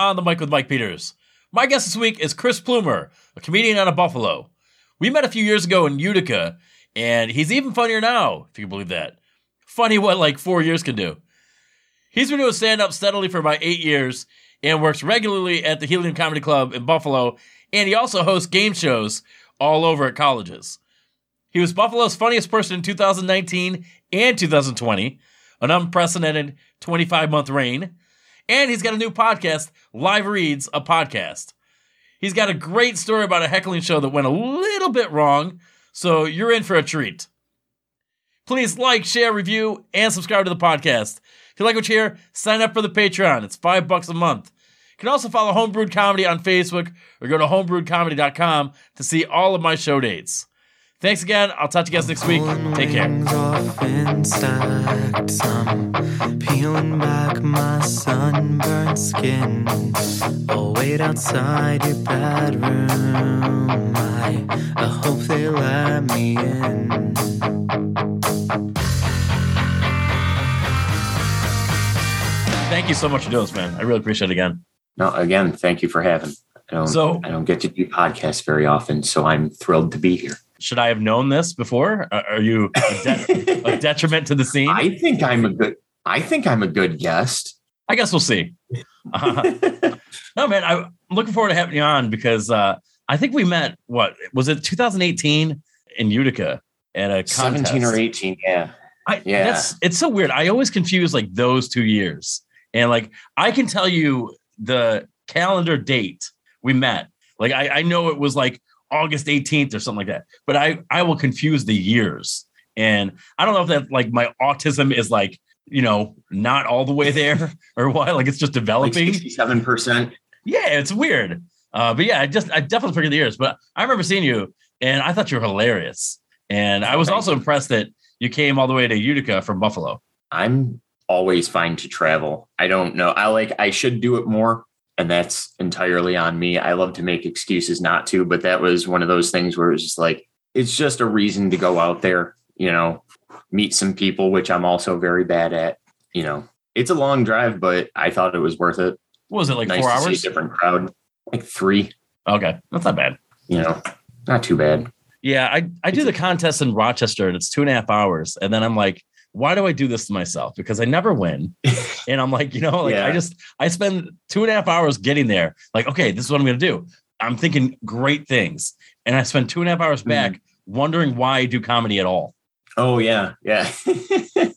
on the mic with Mike Peters. My guest this week is Chris Plumer, a comedian out of Buffalo. We met a few years ago in Utica, and he's even funnier now, if you believe that. Funny what like four years can do. He's been doing stand up steadily for about eight years and works regularly at the Helium Comedy Club in Buffalo, and he also hosts game shows all over at colleges. He was Buffalo's funniest person in 2019 and 2020, an unprecedented 25 month reign. And he's got a new podcast, Live Reads, a podcast. He's got a great story about a heckling show that went a little bit wrong, so you're in for a treat. Please like, share, review, and subscribe to the podcast. If you like what you hear, sign up for the Patreon. It's five bucks a month. You can also follow Homebrewed Comedy on Facebook or go to homebrewedcomedy.com to see all of my show dates. Thanks again. I'll talk to you guys next week. Take care. Off and stacked some, peeling back my sunburned skin. I'll wait outside your bedroom. I, I hope they let me in. Thank you so much for doing this, man. I really appreciate it again. No, again, thank you for having. I don't, So- I don't get to do podcasts very often, so I'm thrilled to be here. Should I have known this before? Are you a, de- a detriment to the scene? I, think I'm a good. I think I'm a good guest. I guess we'll see. Uh, no, man, I'm looking forward to having you on because uh, I think we met, what, was it 2018 in Utica at a contest? 17 or 18, yeah. I, Yeah. That's, it's so weird. I always confuse like those two years. And like, I can tell you the calendar date we met. Like, I, I know it was like August 18th or something like that, but I, I will confuse the years. And I don't know if that like my autism is like, you know, not all the way there or why, like it's just Like developing. 67%. Yeah, it's weird. Uh, but yeah, I just I definitely forget the years. But I remember seeing you, and I thought you were hilarious. And I was also impressed that you came all the way to Utica from Buffalo. I'm always fine to travel. I don't know. I like, I should do it more. And that's entirely on me. I love to make excuses not to, but that was one of those things where it's just like, it's just a reason to go out there, you know, meet some people, which I'm also very bad at. You know, it's a long drive, but I thought it was worth it. What was it like nice four to see a hours? different crowd, like three, Okay, that's not bad. you know, not too bad. Yeah, I I do the contest in Rochester, and it's two and a half hours, and then I'm like, why do I do this to myself? Because I never win, and I'm like, you know, like I just I spend two and a half hours getting there. Like, okay, this is what I'm gonna do. I'm thinking great things, and I spend two and a half hours back hmm. wondering why I do comedy at all. Oh yeah, yeah.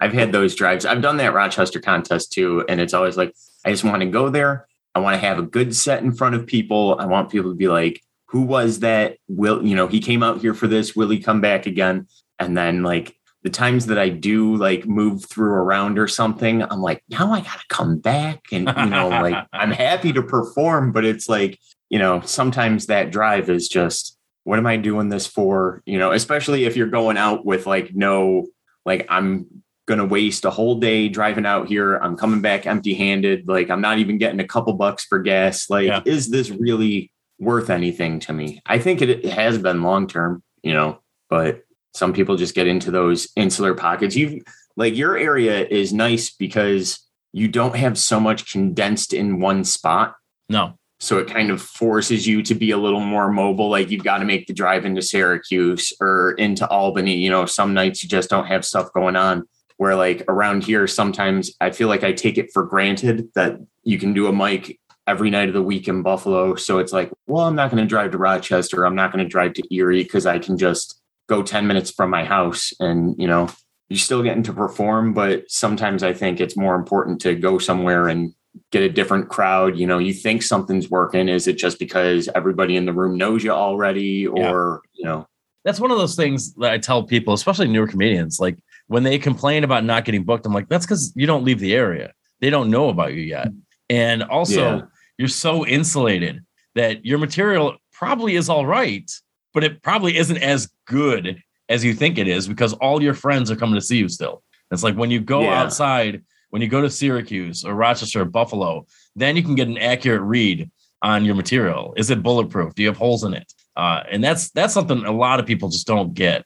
I've had those drives. I've done that Rochester contest too, and it's always like I just want to go there. I want to have a good set in front of people. I want people to be like, "Who was that? Will you know he came out here for this? Will he come back again?" And then like the times that I do like move through around or something, I'm like, now I gotta come back, and you know, like I'm happy to perform, but it's like you know, sometimes that drive is just what am I doing this for? You know, especially if you're going out with like no, like I'm to waste a whole day driving out here. I'm coming back empty handed. Like I'm not even getting a couple bucks for gas. Like, Yeah. is this really worth anything to me? I think it, it has been long term, you know, but some people just get into those insular pockets. You like your area is nice because you don't have so much condensed in one spot. No, So it kind of forces you to be a little more mobile. Like you've got to make the drive into Syracuse or into Albany. You know, some nights you just don't have stuff going on. Where like around here, sometimes I feel like I take it for granted that you can do a mic every night of the week in Buffalo. So it's like, well, I'm not going to drive to Rochester. I'm not going to drive to Erie because I can just go 10 minutes from my house and, you know, you're still getting to perform. But sometimes I think it's more important to go somewhere and get a different crowd. You know, you think something's working. Is it just because everybody in the room knows you already? Or, you know, that's one of those things that I tell people, especially newer comedians, like when they complain about not getting booked, I'm like, that's because you don't leave the area. They don't know about you yet. And also, Yeah. you're so insulated that your material probably is all right, but it probably isn't as good as you think it is because all your friends are coming to see you still. It's like when you go Yeah. outside, when you go to Syracuse or Rochester or Buffalo, then you can get an accurate read on your material. Is it bulletproof? Do you have holes in it? Uh, and that's that's something a lot of people just don't get.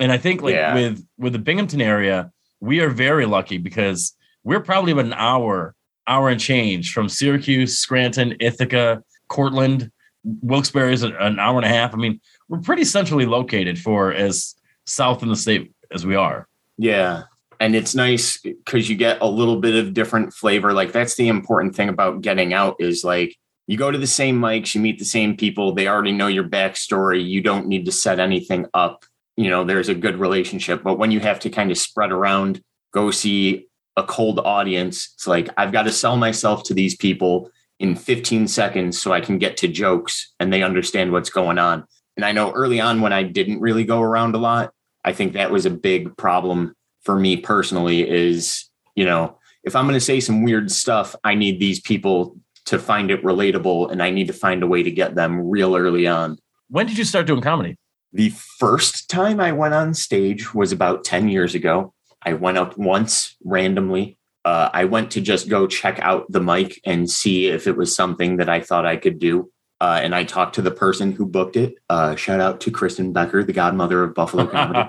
And I think like Yeah. with with the Binghamton area, we are very lucky because we're probably about an hour hour and change from Syracuse, Scranton, Ithaca, Cortland, Wilkes-Barre is an hour and a half. I mean, we're pretty centrally located for as south in the state as we are. Yeah. And it's nice because you get a little bit of different flavor. Like that's the important thing about getting out is like you go to the same mics, you meet the same people, they already know your backstory. You don't need to set anything up. You know, there's a good relationship. But when you have to kind of spread around, go see a cold audience, it's like I've got to sell myself to these people in 15 seconds so I can get to jokes and they understand what's going on. And I know early on when I didn't really go around a lot, I think that was a big problem for me personally is, you know, if I'm going to say some weird stuff, I need these people to find it relatable and I need to find a way to get them real early on. When did you start doing comedy? The first time I went on stage was about 10 years ago. I went up once randomly uh, I went to just go check out the mic and see if it was something that I thought I could do. Uh, and I talked to the person who booked it. Uh, shout out to Kristen Becker, the godmother of Buffalo comedy.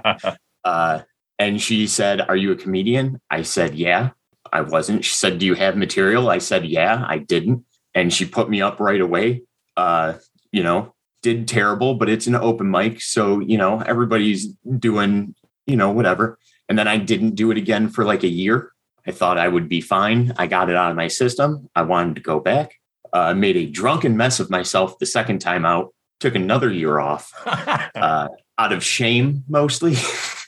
Uh, and she said, Are you a comedian? I said, Yeah. I wasn't. She said, Do you have material? I said, Yeah, I didn't. And she put me up right away. Uh, you know, did terrible, but it's an open mic. So, you know, everybody's doing, you know, whatever. And then I didn't do it again for like a year. I thought I would be fine. I got it out of my system. I wanted to go back. I uh, made a drunken mess of myself the second time out. Took another year off uh, out of shame mostly.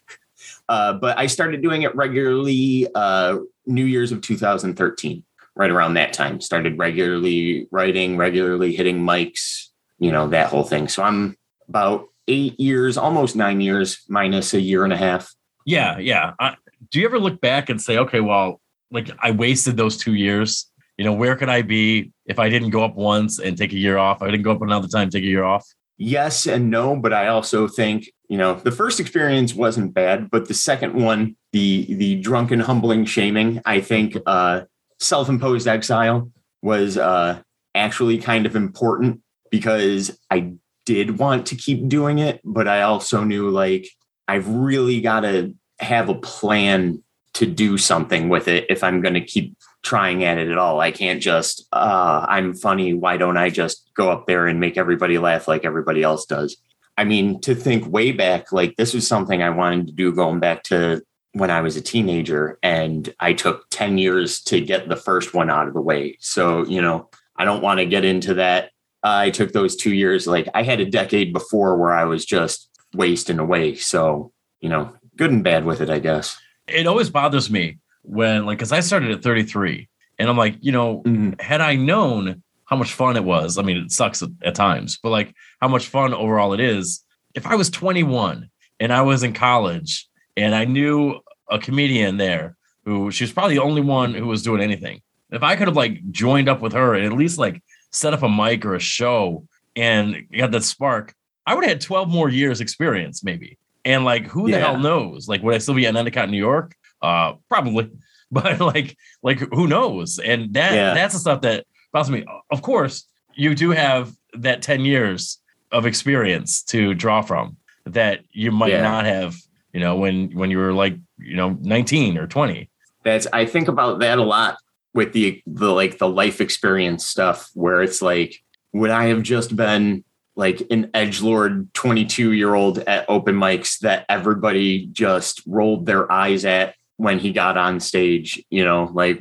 uh, but I started doing it regularly uh, New Year's of 2013, right around that time. Started regularly writing, regularly hitting mics, you know, that whole thing. So I'm about eight years, almost nine years, minus a year and a half. Yeah, yeah. I, do you ever look back and say, okay, well, like I wasted those two years? You know, where could I be if I didn't go up once and take a year off? I didn't go up another time, take a year off. Yes and no, but I also think you know the first experience wasn't bad, but the second one, the the drunken, humbling shaming, I think uh, self-imposed exile was uh, actually kind of important because I did want to keep doing it, but I also knew like I've really got to have a plan to do something with it if I'm going to keep trying at it at all. I can't just, uh, I'm funny. Why don't I just go up there and make everybody laugh like everybody else does? I mean, to think way back, like this was something I wanted to do going back to when I was a teenager, and I took 10 years to get the first one out of the way. So, you know, I don't want to get into that. I took those two years, like I had a decade before where I was just wasting away. So, you know, good and bad with it, I guess. It always bothers me when, like, because I started at 33, and I'm like, you know, mm-hmm. had I known how much fun it was, I mean, it sucks at, at times, but like how much fun overall it is. If I was 21 and I was in college and I knew a comedian there who she was probably the only one who was doing anything. If I could have like joined up with her and at least like set up a mic or a show and got that spark, I would have had 12 more years experience maybe. And like, who the hell knows? Like, would I still be at Endicott, New York? Uh, probably. But like, like who knows? And that yeah. that's the stuff that bothers me. Of course, you do have that 10 years of experience to draw from that you might yeah. not have, you know, when when you were like, you know, 19 or 20. That's I think about that a lot with the the like the life experience stuff where it's like would I have just been like an edge lord 22 year old at open mics that everybody just rolled their eyes at when he got on stage you know like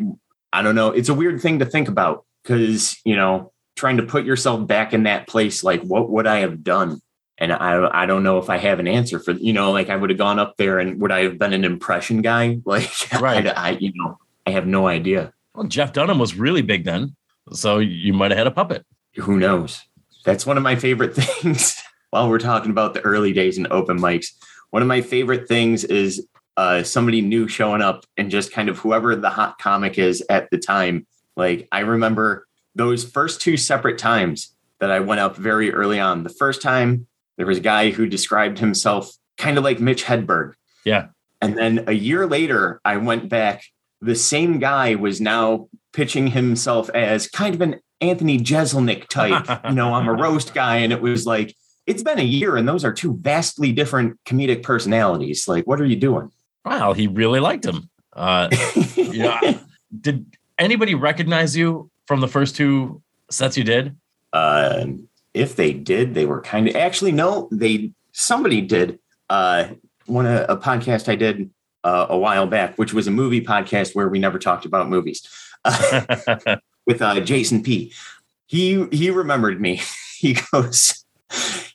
i don't know. It's a weird thing to think about because you know trying to put yourself back in that place like what would i have done? And i i don't know if i have an answer for you know like i would have gone up there and would i have been an impression guy? Like right. I, I you know i have no idea. Well jeff dunham was really big then so you might have had a puppet. Who knows? That's one of my favorite things. While we're talking about the early days in open mics. One of my favorite things is uh, somebody new showing up and just kind of whoever the hot comic is at the time. Like I remember those first two separate times that I went up very early on. The first time there was a guy who described himself kind of like Mitch Hedberg. Yeah. And then a year later, I went back. The same guy was now pitching himself as kind of an Anthony Jeselnik type. you know, I'm a roast guy. And it was like, it's been a year and those are two vastly different comedic personalities. Like, what are you doing? Wow, he really liked him. Uh, you know, did anybody recognize you from the first two sets you did? Uh, if they did, they were kind of actually no, they somebody did. Uh, one a, a podcast I did uh, a while back, which was a movie podcast where we never talked about movies with uh, Jason P. He he remembered me. he goes,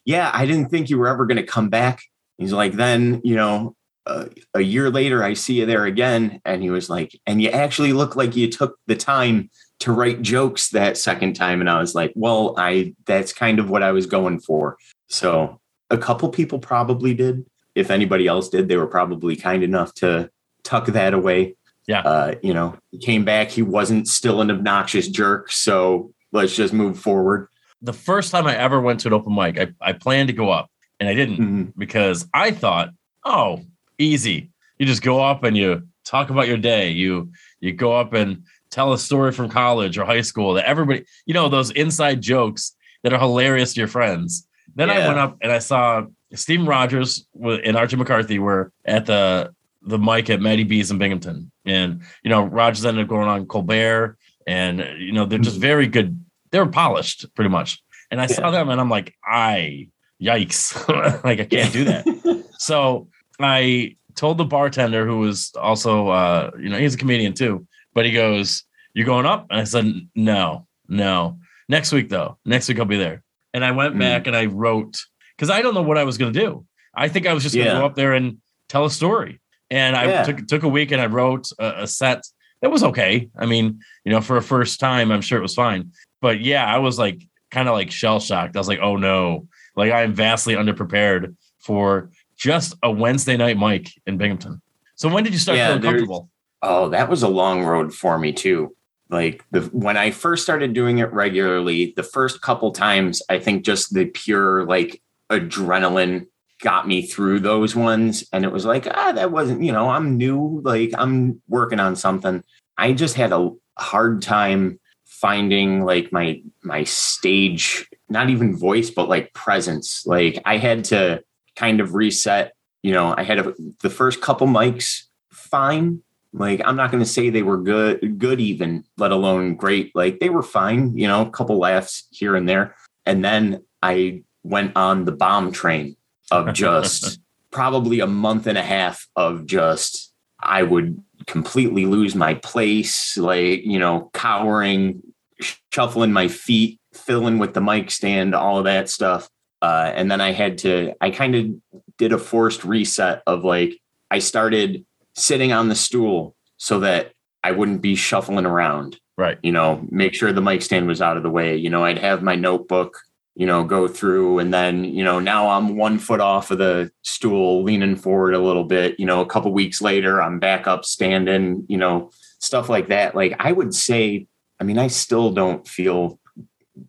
"Yeah, I didn't think you were ever going to come back." He's like, "Then you know, uh, a year later, I see you there again," and he was like, "And you actually look like you took the time." to write jokes that second time and I was like, well, I that's kind of what I was going for. So, a couple people probably did. If anybody else did, they were probably kind enough to tuck that away. Yeah. Uh, you know, he came back, he wasn't still an obnoxious jerk, so let's just move forward. The first time I ever went to an open mic, I, I planned to go up and I didn't Mhm. because I thought, oh, easy. You just go up and you talk about your day. You you go up and tell a story from college or high school that everybody, you know, those inside jokes that are hilarious to your friends. Then I went up and I saw Stephen Rogers and Archie McCarthy were at the the mic at Maddie B's in Binghamton. And, you know, Rogers ended up going on Colbert and, you know, they're just very good. They're polished pretty much. And I saw them and I'm like, I, yikes. like, I can't do that. So I told the bartender who was also, uh, you know, he's a comedian too, but he goes, You're going up?" And I said, "No, no. Next week though. Next week I'll be there." And I went Mm. back and I wrote because I don't know what I was going to do. I think I was just going to Yeah. go up there and tell a story. And I Yeah. took took a week and I wrote a, a set that was okay. I mean, you know, for a first time, I'm sure it was fine. But yeah, I was like kind of like shell shocked. I was like, "Oh no!" Like I am vastly underprepared for just a Wednesday night mic in Binghamton. So when did you start Yeah, feeling comfortable? Oh, that was a long road for me too. Like the when I first started doing it regularly, the first couple times, I think just the pure like adrenaline got me through those ones. And it was like, ah, that wasn't, you know, I'm new, like I'm working on something. I just had a hard time finding like my my stage, not even voice, but like presence. Like I had to kind of reset, you know, I had a, the first couple mics fine like I'm not going to say they were good, good even, let alone great. Like they were fine, you know, a couple laughs here and there. And then I went on the bomb train of just probably a month and a half of just I would completely lose my place, like you know, cowering, shuffling my feet, filling with the mic stand, all of that stuff. Uh, and then I had to, I kind of did a forced reset of like I started sitting on the stool so that I wouldn't be shuffling around, Right. you know, make sure the mic stand was out of the way. You know, I'd have my notebook, you know, go through and then, you know, now I'm one foot off of the stool, leaning forward a little bit. You know, a couple weeks later, I'm back up standing, you know, stuff like that. Like I would say, I mean, I still don't feel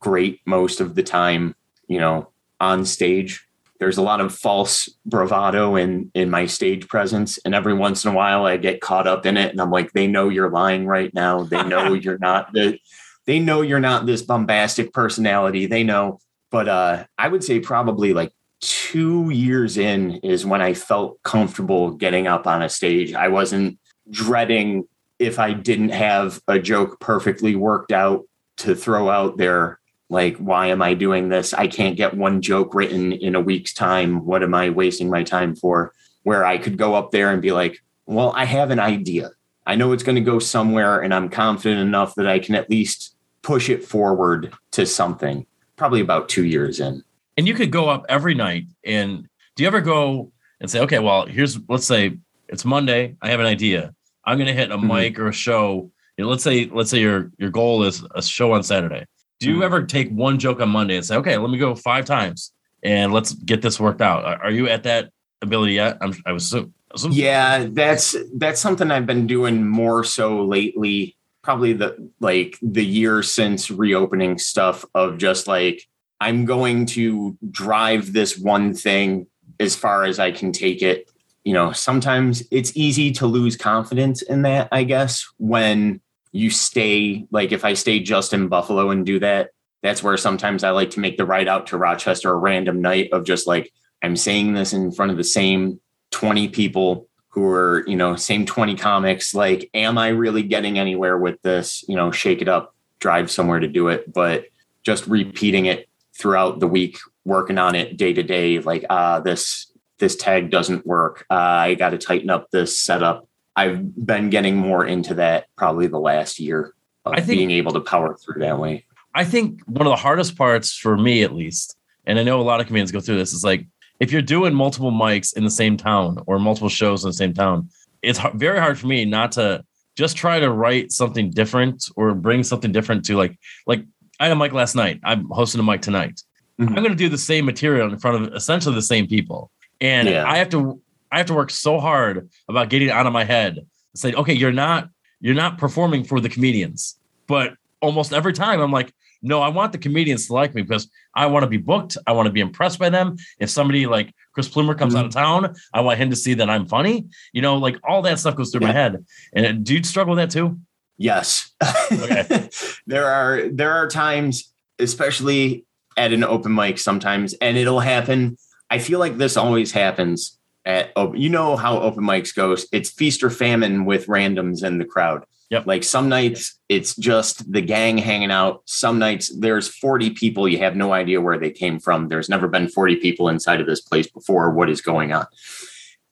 great most of the time, you know, on stage. There's a lot of false bravado in in my stage presence. And every once in a while i get caught up in it and i'm like they know you're lying right now. They know you're not the they know you're not this bombastic personality. They know. But uh i would say probably like two years in is when i felt comfortable getting up on a stage. I wasn't dreading if i didn't have a joke perfectly worked out to throw out there like why am i doing this i can't get one joke written in a week's time what am i wasting my time for where i could go up there and be like well i have an idea i know it's going to go somewhere and i'm confident enough that i can at least push it forward to something probably about two years in And you could go up every night. And do you ever go and say, okay, well, here's let's say it's Monday. I have an idea. I'm going to hit a Mhm. mic or a show. You know, let's say let's say your your goal is a show on Saturday. Do you Mhm. ever take one joke on Monday and say, okay, let me go five times and let's get this worked out? Are, you at that ability yet? I'm, I was so. Yeah, that's that's something I've been doing more so lately. Probably the like the year since reopening stuff of just like I'm going to drive this one thing as far as I can take it. You know, sometimes it's easy to lose confidence in that, I guess, when you stay like if I stay just in Buffalo and do that, that's where sometimes I like to make the ride out to Rochester a random night of just like I'm saying this in front of the same 20 people who are, you know, same 20 comics. Like, am I really getting anywhere with this? You know, shake it up, drive somewhere to do it. But just repeating it throughout the week, working on it day to day, like, ah, this this tag doesn't work. Uh, I got to tighten up this setup. I've been getting more into that probably the last year of think- being able to power through that way. I think one of the hardest parts for me, at least, and I know a lot of comedians go through this, is like if you're doing multiple mics in the same town or multiple shows in the same town, it's very hard for me not to just try to write something different or bring something different to like like I had a mic last night. I'm hosting a mic tonight. Mhm. I'm going to do the same material in front of essentially the same people, and Yeah. I have to I have to work so hard about getting it out of my head. Say, okay, you're not you're not performing for the comedians, but almost every time I'm like, no, I want the comedians to like me because I want to be booked. I want to be impressed by them. If somebody like Chris Plumer comes out of mm-hmm. town, I want him to see that I'm funny. You know, like all that stuff goes through my head. And do you struggle with that too? Yes. Okay. there are there are times, especially at an open mic sometimes, and it'll happen. I feel like this always happens at oh, you know how open mics goes. It's feast or famine with randoms in the crowd. Yep. Like some nights it's just the gang hanging out. Some nights there's 40 people. You have no idea where they came from. There's never been 40 people inside of this place before. What is going on?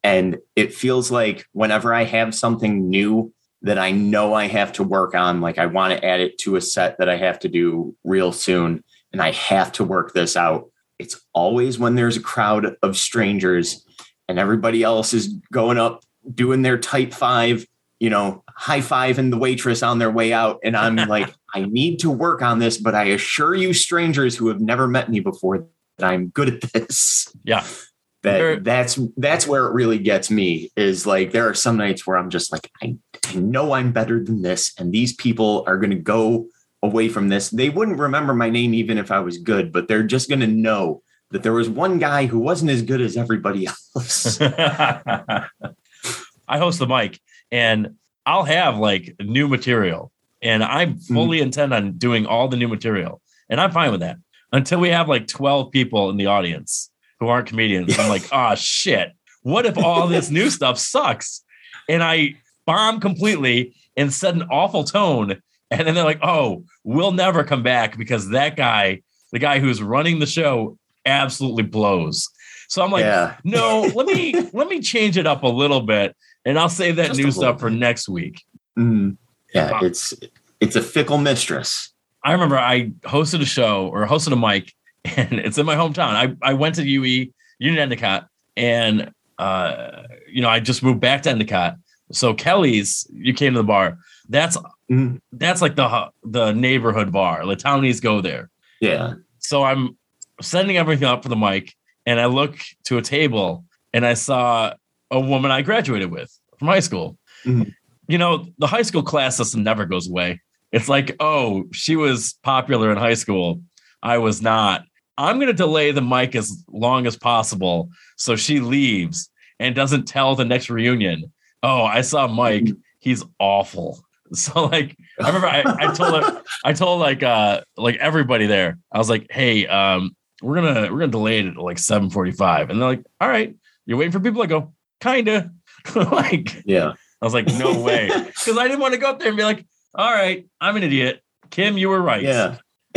And it feels like whenever I have something new that I know I have to work on, like I want to add it to a set that I have to do real soon, and I have to work this out. It's always when there's a crowd of strangers and everybody else is going up doing their type five, you know, high fiving the waitress on their way out. And I'm like, I need to work on this, but I assure you, strangers who have never met me before, that I'm good at this Yeah. that that's that's where it really gets me is like there are some nights where I'm just like I, I know I'm better than this and these people are going to go away from this they wouldn't remember my name even if I was good but they're just going to know that there was one guy who wasn't as good as everybody else I host the mic and I'll have like new material and I hmm. fully intend on doing all the new material and I'm fine with that until we have like 12 people in the audience who aren't comedians. I'm like, oh shit. What if all this new stuff sucks? And I bomb completely and set an awful tone. And then they're like, oh, we'll never come back because that guy, the guy who's running the show, absolutely blows. So I'm like, yeah no, let me let me change it up a little bit, and I'll save that Just new stuff for next week. Mhm. yeah Wow. it's it's a fickle mistress I remember I hosted a show or hosted a mic, and it's in my hometown. I I went to UE Union Endicott, and uh, you know I just moved back to Endicott. So Kelly's, you came to the bar. That's Mhm. that's like the the neighborhood bar. The townies go there. yeah So I'm setting everything up for the mic, and I look to a table, and I saw a woman I graduated with from high school. Mhm. You know, the high school class system never goes away. It's like, oh, she was popular in high school. I was not. I'm going to delay the mic as long as possible so she leaves and doesn't tell the next reunion. Oh, I saw Mike. He's awful. So like, I remember I, I told her, I told like uh like everybody there. I was like, hey, um, we're gonna we're gonna delay it at like 7:45, and they're like, all right, you're waiting for people. I go, kinda. like yeah I was like, no way, because I didn't want to go up there and be like, all right, I'm an idiot. Kim, you were right. yeah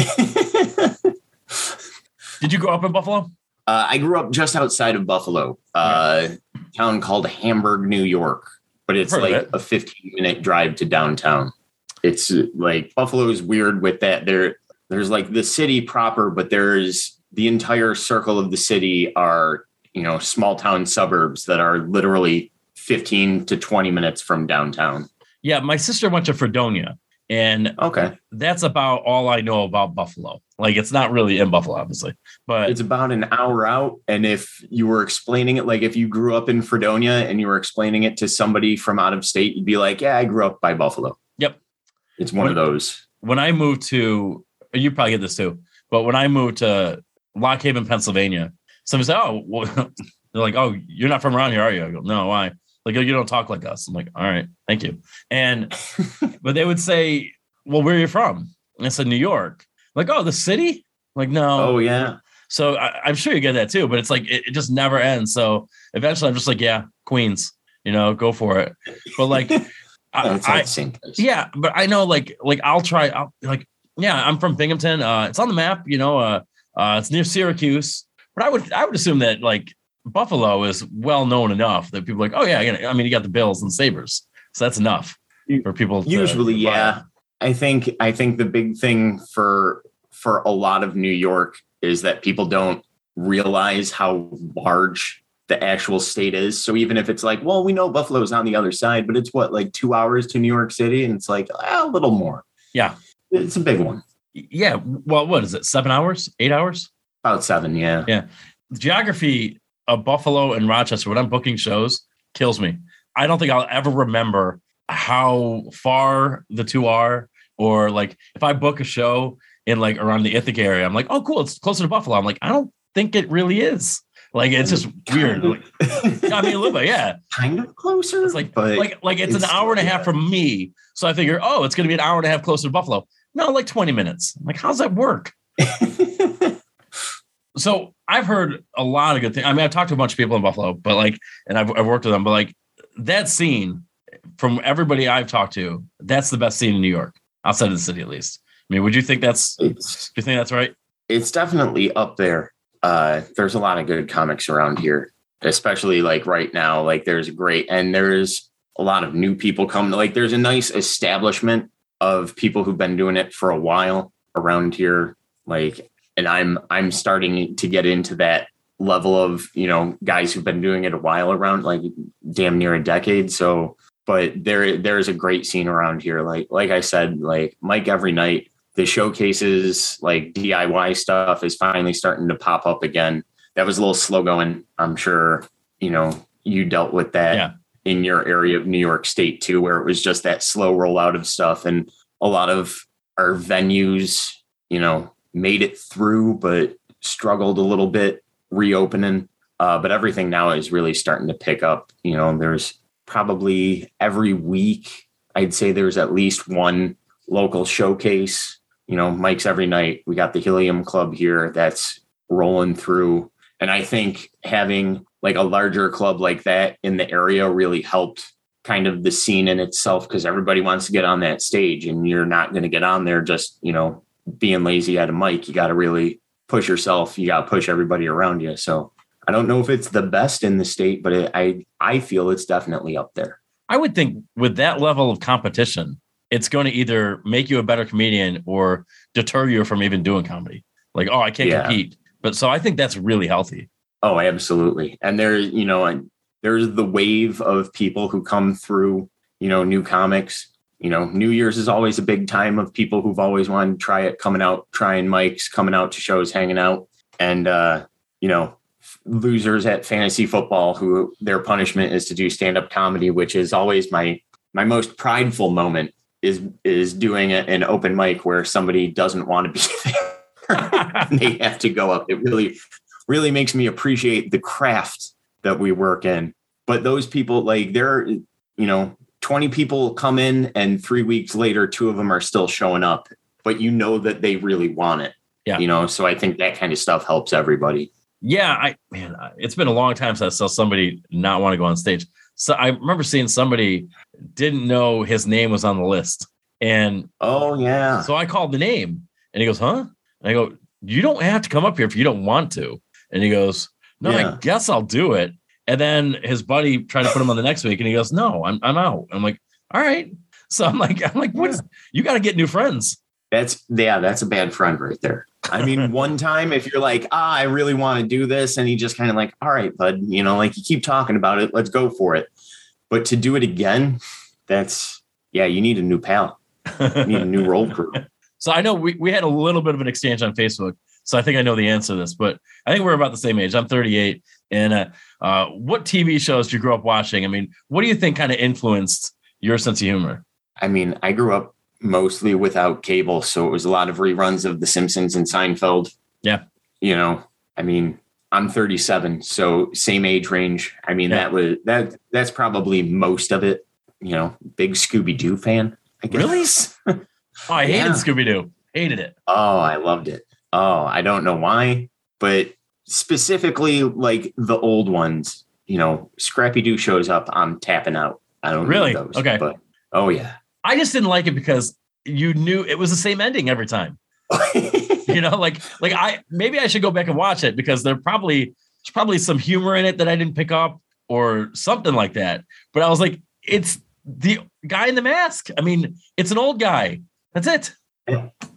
Did you grow up in Buffalo? Uh, I grew up just outside of Buffalo, uh, town called Hamburg, New York, but it's Heard like it. a 15 minute drive to downtown. It's like Buffalo is weird with that. There, there's like the city proper, but there's the entire circle of the city are you know small town suburbs that are literally 15 to 20 minutes from downtown. Yeah, my sister went to Fredonia, and Okay, that's about all I know about Buffalo. Like, it's not really in Buffalo, obviously, but it's about an hour out, and if you were explaining it, like if you grew up in Fredonia and you were explaining it to somebody from out of state, you'd be like, "Yeah, I grew up by Buffalo." Yep. It's one of those. when I moved to, you probably get this too, but when I moved to Lock Haven, Pennsylvania, somebody said, "Oh, well, they're like, oh, you're not from around here, are you?" I go, "No, why?" Like, "Oh, you don't talk like us. I'm like, all right, thank you. And but they would say, "Well, where are you from?" And I said, "New York." Like, oh, the city? Like, no. Oh yeah, So I, I'm sure you get that too, but it's like it, it just never ends. So eventually, I'm just like, yeah, Queens. You know, go for it. But like, I, I- the same place. yeah, but I know like like I'll try. I'll like yeah, I'm from Binghamton. Uh, it's on the map. You know, uh, uh, it's near Syracuse. But I would I would assume that like Buffalo is well known enough that people are like, oh yeah, I mean, you got the Bills and Sabres, so that's enough for people. to- Usually, to yeah. I think I think the big thing for for a lot of New York is that people don't realize how large the actual state is. So even if it's like, well, we know Buffalo's on the other side, but it's what like two hours to New York City, and it's like ah, a little more. Yeah. it's a big one. Yeah. Well, what is it? Seven hours? Eight hours? About seven, yeah. Yeah. The geography of Buffalo and Rochester when I'm booking shows kills me. I don't think I'll ever remember how far the two are, or like if I book a show in like around the Ithaca area, I'm like, oh, cool, it's closer to Buffalo. I'm like, I don't think it really is. Like it's just weird. Like, I mean, a little bit, yeah. kind of closer. It's like like like it's, it's an hour and a half from me. So I figure, oh, it's gonna be an hour and a half closer to Buffalo. No, like 20 minutes. I'm like, how's that work? So I've heard a lot of good things. I mean, I've talked to a bunch of people in Buffalo, but like, and I've, I've worked with them, but like that scene from everybody I've talked to, that's the best scene in New York, outside of the city at least. I mean, would you think that's, do you think that's right? it's definitely up there. Uh, there's a lot of good comics around here, especially like right now. Like there's great, and there's a lot of new people coming. Like there's a nice establishment of people who've been doing it for a while around here. Like, and I'm I'm starting to get into that level of you know guys who've been doing it a while around, like damn near a decade. So, but there there's a great scene around here. Like like I said, like Mike every night the showcases like DIY stuff is finally starting to pop up again. That was a little slow going. I'm sure, you know, you dealt with that Yeah. In your area of New York State too, where it was just that slow rollout of stuff. And a lot of our venues, you know, made it through, but struggled a little bit reopening. Uh, but everything now is really starting to pick up. You know, there's probably every week, I'd say there's at least one local showcase. You know, Mike's every night. We got the Helium Club here that's rolling through. And I think having like a larger club like that in the area really helped kind of the scene in itself because everybody wants to get on that stage and you're not going to get on there just, you know, being lazy at a mic. You got to really push yourself. You got to push everybody around you. So I don't know if it's the best in the state, but it, I I feel it's definitely up there. I would think with that level of competition, it's going to either make you a better comedian or deter you from even doing comedy. Like, oh, I can't Yeah. compete. But so I think that's really healthy. Oh, absolutely. And there, you know, there's the wave of people who come through, you know, new comics. You know, New Year's is always a big time of people who've always wanted to try it, coming out, trying mics, coming out to shows, hanging out. And uh, you know, losers at fantasy football who their punishment is to do stand-up comedy, which is always my my most prideful moment is is doing a- an open mic where somebody doesn't want to be there. they have to go up. It really really makes me appreciate the craft that we work in. But those people, like, they're, you know, 20 people come in and three weeks later, two of them are still showing up, but you know that they really want it. Yeah. You know, so I think that kind of stuff helps everybody. Yeah, I man, it's been a long time since I saw somebody not want to go on stage. So I remember seeing somebody didn't know his name was on the list, and Oh, yeah. so I called the name, and he goes, "Huh?" And I go, "You don't have to come up here if you don't want to." And he goes, "No, I guess I'll do it." And then his buddy tried to put him on the next week, and he goes, "No, I'm I'm out." I'm like, "All right." So I'm like, I'm like, what is? You got to get new friends. That's, yeah, that's a bad friend right there. I mean, one time if you're like, ah, I really want to do this, and he just kind of like, all right, bud, you know, like you keep talking about it, let's go for it. But to do it again, that's, yeah, you need a new pal, you need a new role crew. So I know we, we had a little bit of an exchange on Facebook. So I think I know the answer to this, but I think we're about the same age. I'm 38. And uh, uh, what TV shows did you grow up watching? I mean, what do you think kind of influenced your sense of humor? I mean, I grew up mostly without cable, so it was a lot of reruns of The Simpsons and Seinfeld. Yeah. You know, I mean, I'm 37, so same age range. I mean, Yeah. that was that that's probably most of it. You know, big Scooby Doo fan. I Really? Oh, I hated Yeah. Scooby Doo. Hated it. oh, I loved it. Oh, I don't know why, but specifically like the old ones. you know, Scrappy Doo shows up, I'm tapping out. I don't Really? those. Okay. But oh yeah. I just didn't like it because you knew it was the same ending every time. You know, like like I maybe I should go back and watch it because there probably there's probably some humor in it that I didn't pick up or something like that. But I was like, it's the guy in the mask. I mean, it's an old guy. That's it.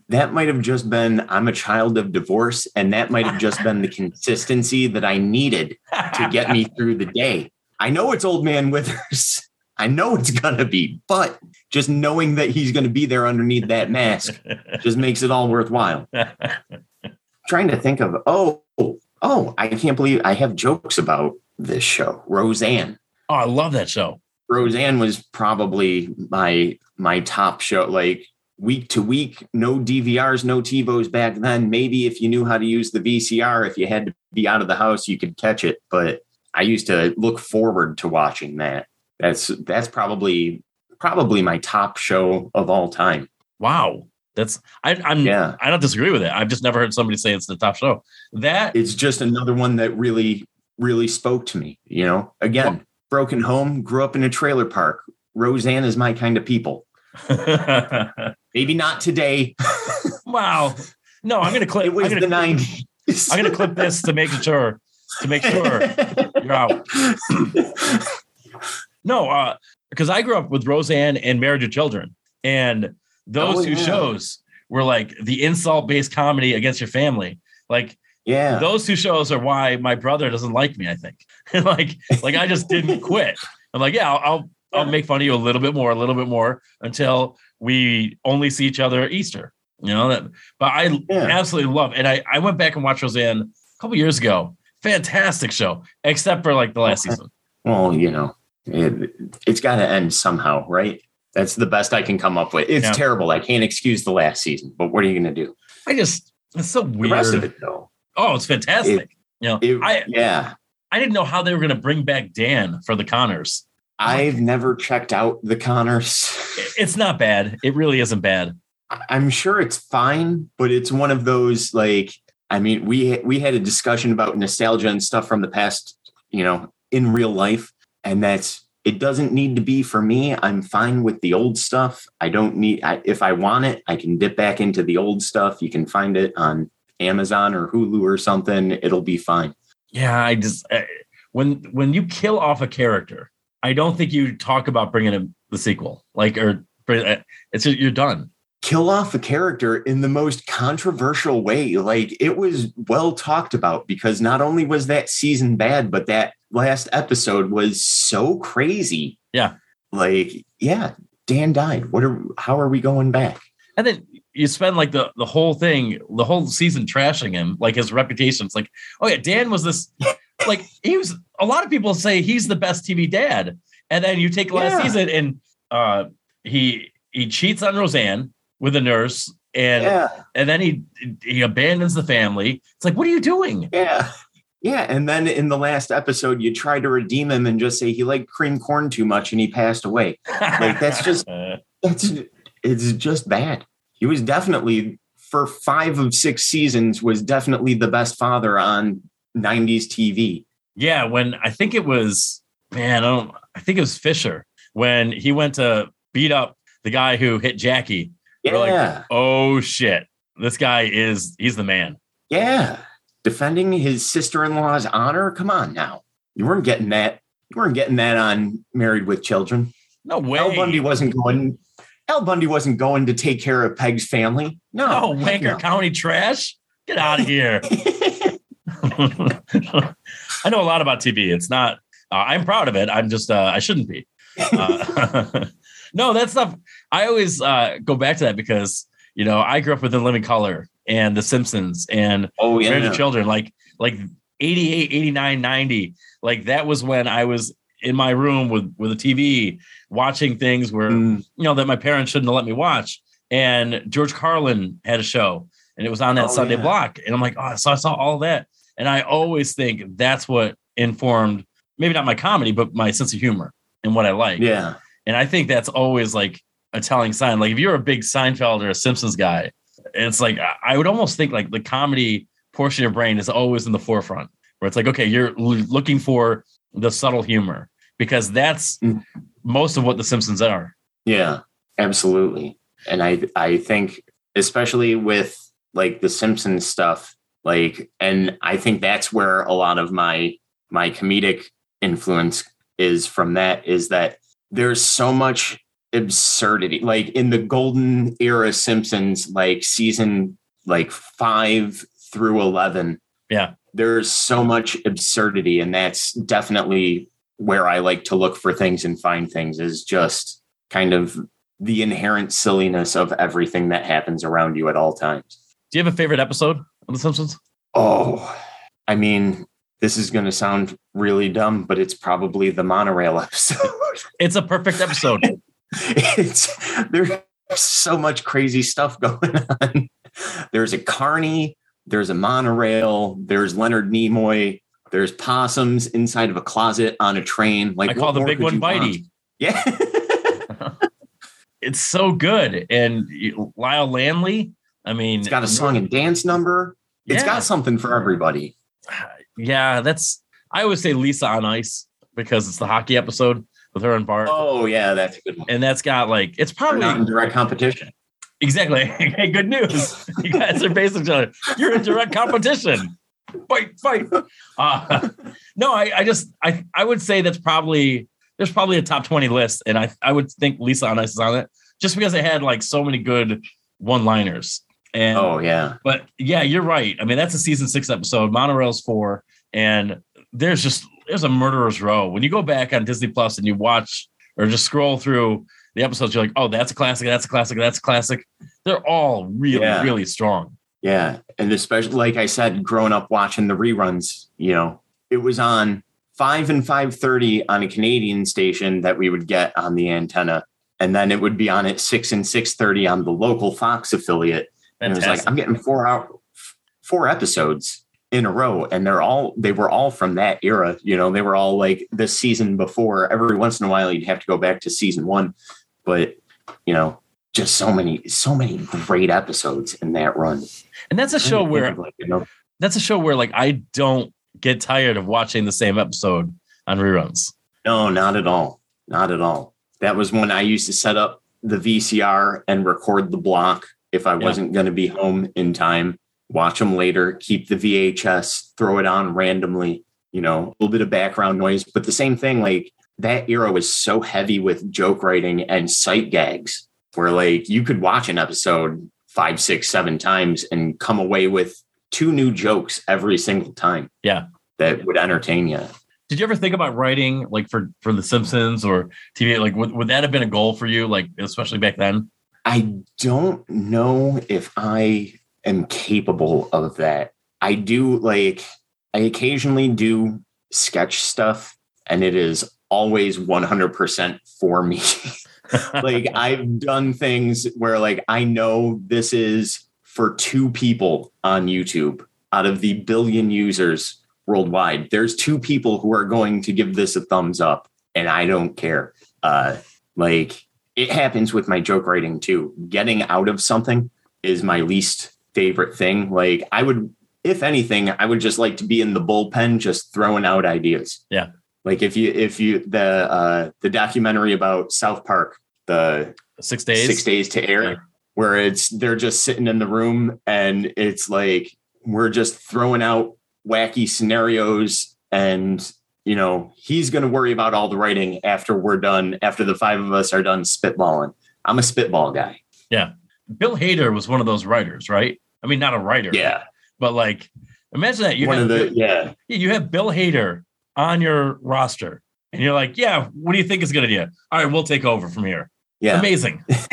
That might have just been I'm a child of divorce, and that might have just been the consistency that I needed to get me through the day. I know it's old man Withers. I know it's gonna be, but just knowing that he's gonna be there underneath that mask just makes it all worthwhile. Trying to think of oh oh I can't believe I have jokes about this show. Roseanne. Oh, I love that show. Roseanne was probably my my top show. Like week to week, no DVRs, no TiVos back then. Maybe if you knew how to use the VCR, if you had to be out of the house, you could catch it. But I used to look forward to watching that. That's that's probably probably my top show of all time. Wow. That's I, I'm Yeah. I don't disagree with it. I've just never heard somebody say it's the top show. That It's just another one that really really spoke to me. You know, again, broken home, grew up in a trailer park. Roseanne is my kind of people. Maybe not today. wow. No, I'm gonna clip. It was I'm gonna, the 90s. I'm gonna clip this to make sure to make sure you're out. No, uh, because I grew up with Roseanne and Married with Children, and those Oh, two yeah. shows were like the insult-based comedy against your family. Like yeah. those two shows are why my brother doesn't like me. I think, like, like I just didn't quit. I'm like, yeah, I'll, I'll, I'll make fun of you a little bit more, a little bit more until we only see each other at Easter. You know that, but I Yeah. absolutely love. And I, I went back and watched Roseanne a couple years ago. Fantastic show, except for like the last Okay. season. Well, you know, it, it's got to end somehow, right? That's the best I can come up with. It's Yeah. terrible. I can't excuse the last season, but what are you going to do? I just it's so weird. The rest of it, though, Oh, it's fantastic. you know, it, I yeah. I didn't know how they were going to bring back Dan for the Connors. I've never checked out the Connors. It's not bad. It really isn't bad. I- I'm sure it's fine, but it's one of those like I mean, we we had a discussion about nostalgia and stuff from the past, you know, in real life, and that's it doesn't need to be for me. I'm fine with the old stuff. I don't need I, if I want it, I can dip back into the old stuff. You can find it on Amazon or Hulu or something. It'll be fine. Yeah, I just uh, when when you kill off a character, I don't think you talk about bringing him the sequel. Like or uh, it's just, you're done. kill off a character in the most controversial way. Like it was well talked about because not only was that season bad, but that last episode was so crazy. Yeah. Like, yeah, Dan died. What are how are we going back? And then you spend like the the whole thing, the whole season trashing him, like his reputation. It's like, oh yeah, Dan was this like he was a lot of people say he's the best TV dad. And then you take last Yeah. season and uh he he cheats on Roseanne with a nurse and yeah, and then he he abandons the family. It's like, what are you doing? yeah. Yeah. And then in the last episode, you try to redeem him and just say he liked cream corn too much and he passed away. Like, that's just- It's it's just bad. He was definitely for five of six seasons was definitely the best father on 90s TV. Yeah, when I think it was man, I don't I think it was Fisher when he went to beat up the guy who hit Jackie. Yeah. We're like- Oh shit. This guy is he's the man. yeah. Defending his sister-in-law's honor. Come on now. You weren't getting that. You weren't getting that on Married with Children. No way. Al Bundy wasn't going. Al Bundy wasn't going to take care of Peg's family. No. Oh, heck Wanker no. County trash. Get out of here. I know a lot about TV. It's not. Uh, I'm proud of it. I'm just. Uh, I shouldn't be. Uh, no, that stuff. I always uh, go back to that because you know I grew up with In Living Color and The Simpsons and oh yeah. of Children. Like like 88, 89, 90. Like that was when I was in my room with with a TV watching things where Mm, you know that my parents shouldn't have let me watch. And George Carlin had a show, and it was on that Oh, Sunday yeah. block. And I'm like, oh, so I saw all that, and I always think that's what informed maybe not my comedy, but my sense of humor and what I like. yeah. And I think that's always like a telling sign. Like if you're a big Seinfeld or a Simpsons guy, it's like I- would almost think like the comedy portion of your brain is always in the forefront, where it's like, okay, you're l- looking for the subtle humor because that's Mm. most of what the Simpsons are. Yeah, absolutely. And I I think especially with like the Simpsons stuff, like and I think that's where a lot of my my comedic influence is from that is that there's so much absurdity. Like in the golden era Simpsons, like season like 5 through 11. Yeah. There's so much absurdity and that's definitely where I like to look for things and find things is just kind of the inherent silliness of everything that happens around you at all times. Do you have a favorite episode of The Simpsons? Oh, I mean, this is going to sound really dumb, but it's probably the monorail episode. It's a perfect episode. it's there's so much crazy stuff going on. There's a carny, there's a monorail, there's Leonard Nimoy, there's possums inside of a closet on a train. Like I call the big one you want? Bitey. Yeah. It's so good. And Lyle Lanley, I mean, it's got a song and dance number. It's Yeah. got something for everybody. Yeah, that's. I always say Lisa on Ice because it's the hockey episode with her and Bart, Oh yeah, that's a good one. and that's got like it's probably not in direct competition. exactly. hey, good news. You guys are facing each other. You're in direct competition. Fight, fight. Uh, no, I, I just I I would say that's probably there's probably a top twenty list, and I I would think Lisa on Ice is on it just because it had like so many good one liners. And Oh yeah. But yeah, you're right. I mean, that's a season six episode. Monorail's four, and there's just there's a murderer's row. When you go back on Disney Plus and you watch or just scroll through the episodes, you're like, oh, that's a classic, that's a classic, that's a classic. They're all really, Yeah. really strong. Yeah. And especially like I said, growing up watching the reruns, you know, it was on five and five thirty on a Canadian station that we would get on the antenna. And then it would be on at six and six thirty on the local Fox affiliate. And it was like, I'm getting four out four episodes in a row. And they're all they were all from that era. You know, they were all like the season before. Every once in a while you'd have to go back to season one. But you know, just so many, so many great episodes in that run. and that's a show Trying to think where like, you know, that's a show where like I don't get tired of watching the same episode on reruns. no, not at all, not at all. That was when I used to set up the VCR and record the block if I Yeah. wasn't going to be home in time. Watch them later, keep the VHS, throw it on randomly. You know, a little bit of background noise, but the same thing. Like that era was so heavy with joke writing and sight gags, where like you could watch an episode five, six, seven times and come away with two new jokes every single time. Yeah. that would entertain you. Did you ever think about writing like for for The Simpsons or TV? Like, would, would that have been a goal for you? Like, especially back then? I don't know if I am capable of that. I do like, I occasionally do sketch stuff, and it is always 100% for me. like, I've done things where, like, I know this is for two people on YouTube out of the billion users worldwide. There's two people who are going to give this a thumbs up, and I don't care. Uh, like, it happens with my joke writing too. Getting out of something is my least favorite thing. Like I would, if anything, I would just like to be in the bullpen, just throwing out ideas. Yeah. Like if you, if you, the, uh, the documentary about South Park, the Six days. six days to air, Yeah. where it's, they're just sitting in the room and it's like, we're just throwing out wacky scenarios and you know, he's going to worry about all the writing after we're done, after the five of us are done spitballing. I'm a spitball guy. Yeah. Bill Hader was one of those writers, right? I mean, not a writer. Yeah. But like, imagine that you One have of the, yeah. you have Bill Hader on your roster, and you're like, yeah, what do you think is going to do? All right, we'll take over from here. Yeah. Amazing.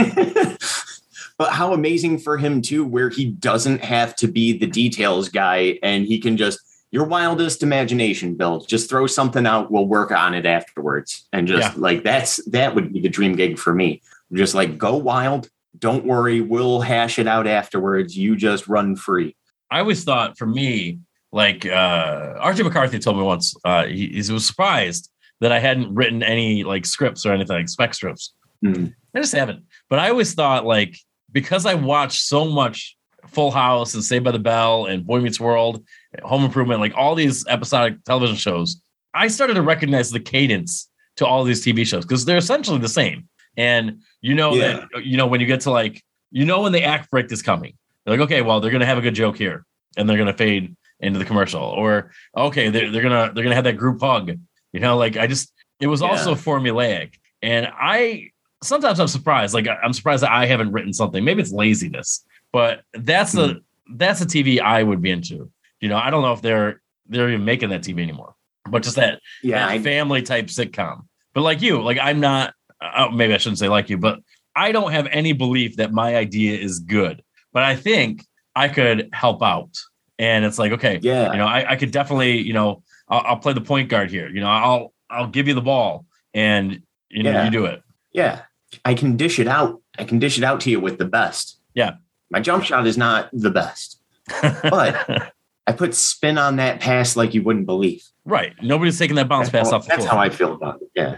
but how amazing for him too, where he doesn't have to be the details guy and he can just your wildest imagination, Bill. Just throw something out. We'll work on it afterwards. And just Yeah. like that's that would be the dream gig for me. Just like go wild. Don't worry, we'll hash it out afterwards. You just run free. I always thought for me, like uh Archie McCarthy told me once, uh he, he was surprised that I hadn't written any like scripts or anything like spec strips. Hmm. I just haven't. But I always thought like because I watched so much Full House and Saved by the Bell and Boy Meets World, Home Improvement, like all these episodic television shows, I started to recognize the cadence to all these TV shows because they're essentially the same. And you know Yeah. that you know when you get to like you know when the act break is coming. They're like, okay, well, they're gonna have a good joke here, and they're gonna fade into the commercial. Or okay, they're, they're gonna they're gonna have that group hug. You know, like I just it was also formulaic. And I sometimes I'm surprised. Like I'm surprised that I haven't written something. Maybe it's laziness, but that's the that's the TV I would be into. You know, I don't know if they're they're even making that TV anymore, but just that, Yeah, that family type sitcom. But like you, like I'm not. Uh, maybe I shouldn't say like you, but I don't have any belief that my idea is good. But I think I could help out, and it's like okay, yeah, you know, I, I could definitely, you know, I'll, I'll play the point guard here. You know, I'll I'll give you the ball, and you know, Yeah. you do it. yeah. I can dish it out. I can dish it out to you with the best. Yeah. My jump shot is not the best. But- I put spin on that pass like you wouldn't believe. right, nobody's taking that bounce That's, pass how, off the that's floor. how I feel about it. Yeah.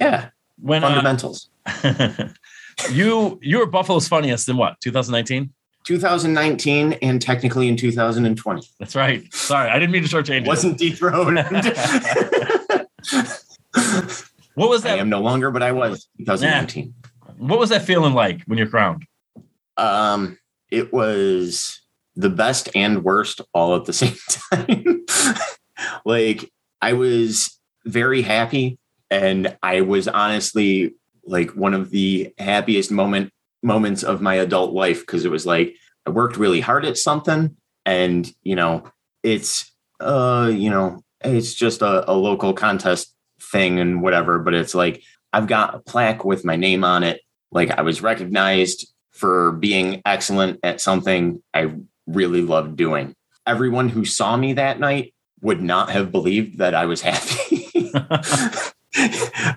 Yeah. when uh, Fundamentals. you you were Buffalo's funniest in what 2019? 2019 and technically in 2020. That's right. Sorry, I didn't mean to shortchange. Wasn't dethroned. What was that? I am no longer, but I was 2019. What was that feeling like when you're crowned? Um, it was the best and worst all at the same time. like I was very happy, and I was honestly like one of the happiest moment moments of my adult life because it was like I worked really hard at something, and you know, it's uh, you know, it's just a, a local contest thing and whatever, but it's like I've got a plaque with my name on it. Like I was recognized for being excellent at something I really loved doing. Everyone who saw me that night would not have believed that I was happy.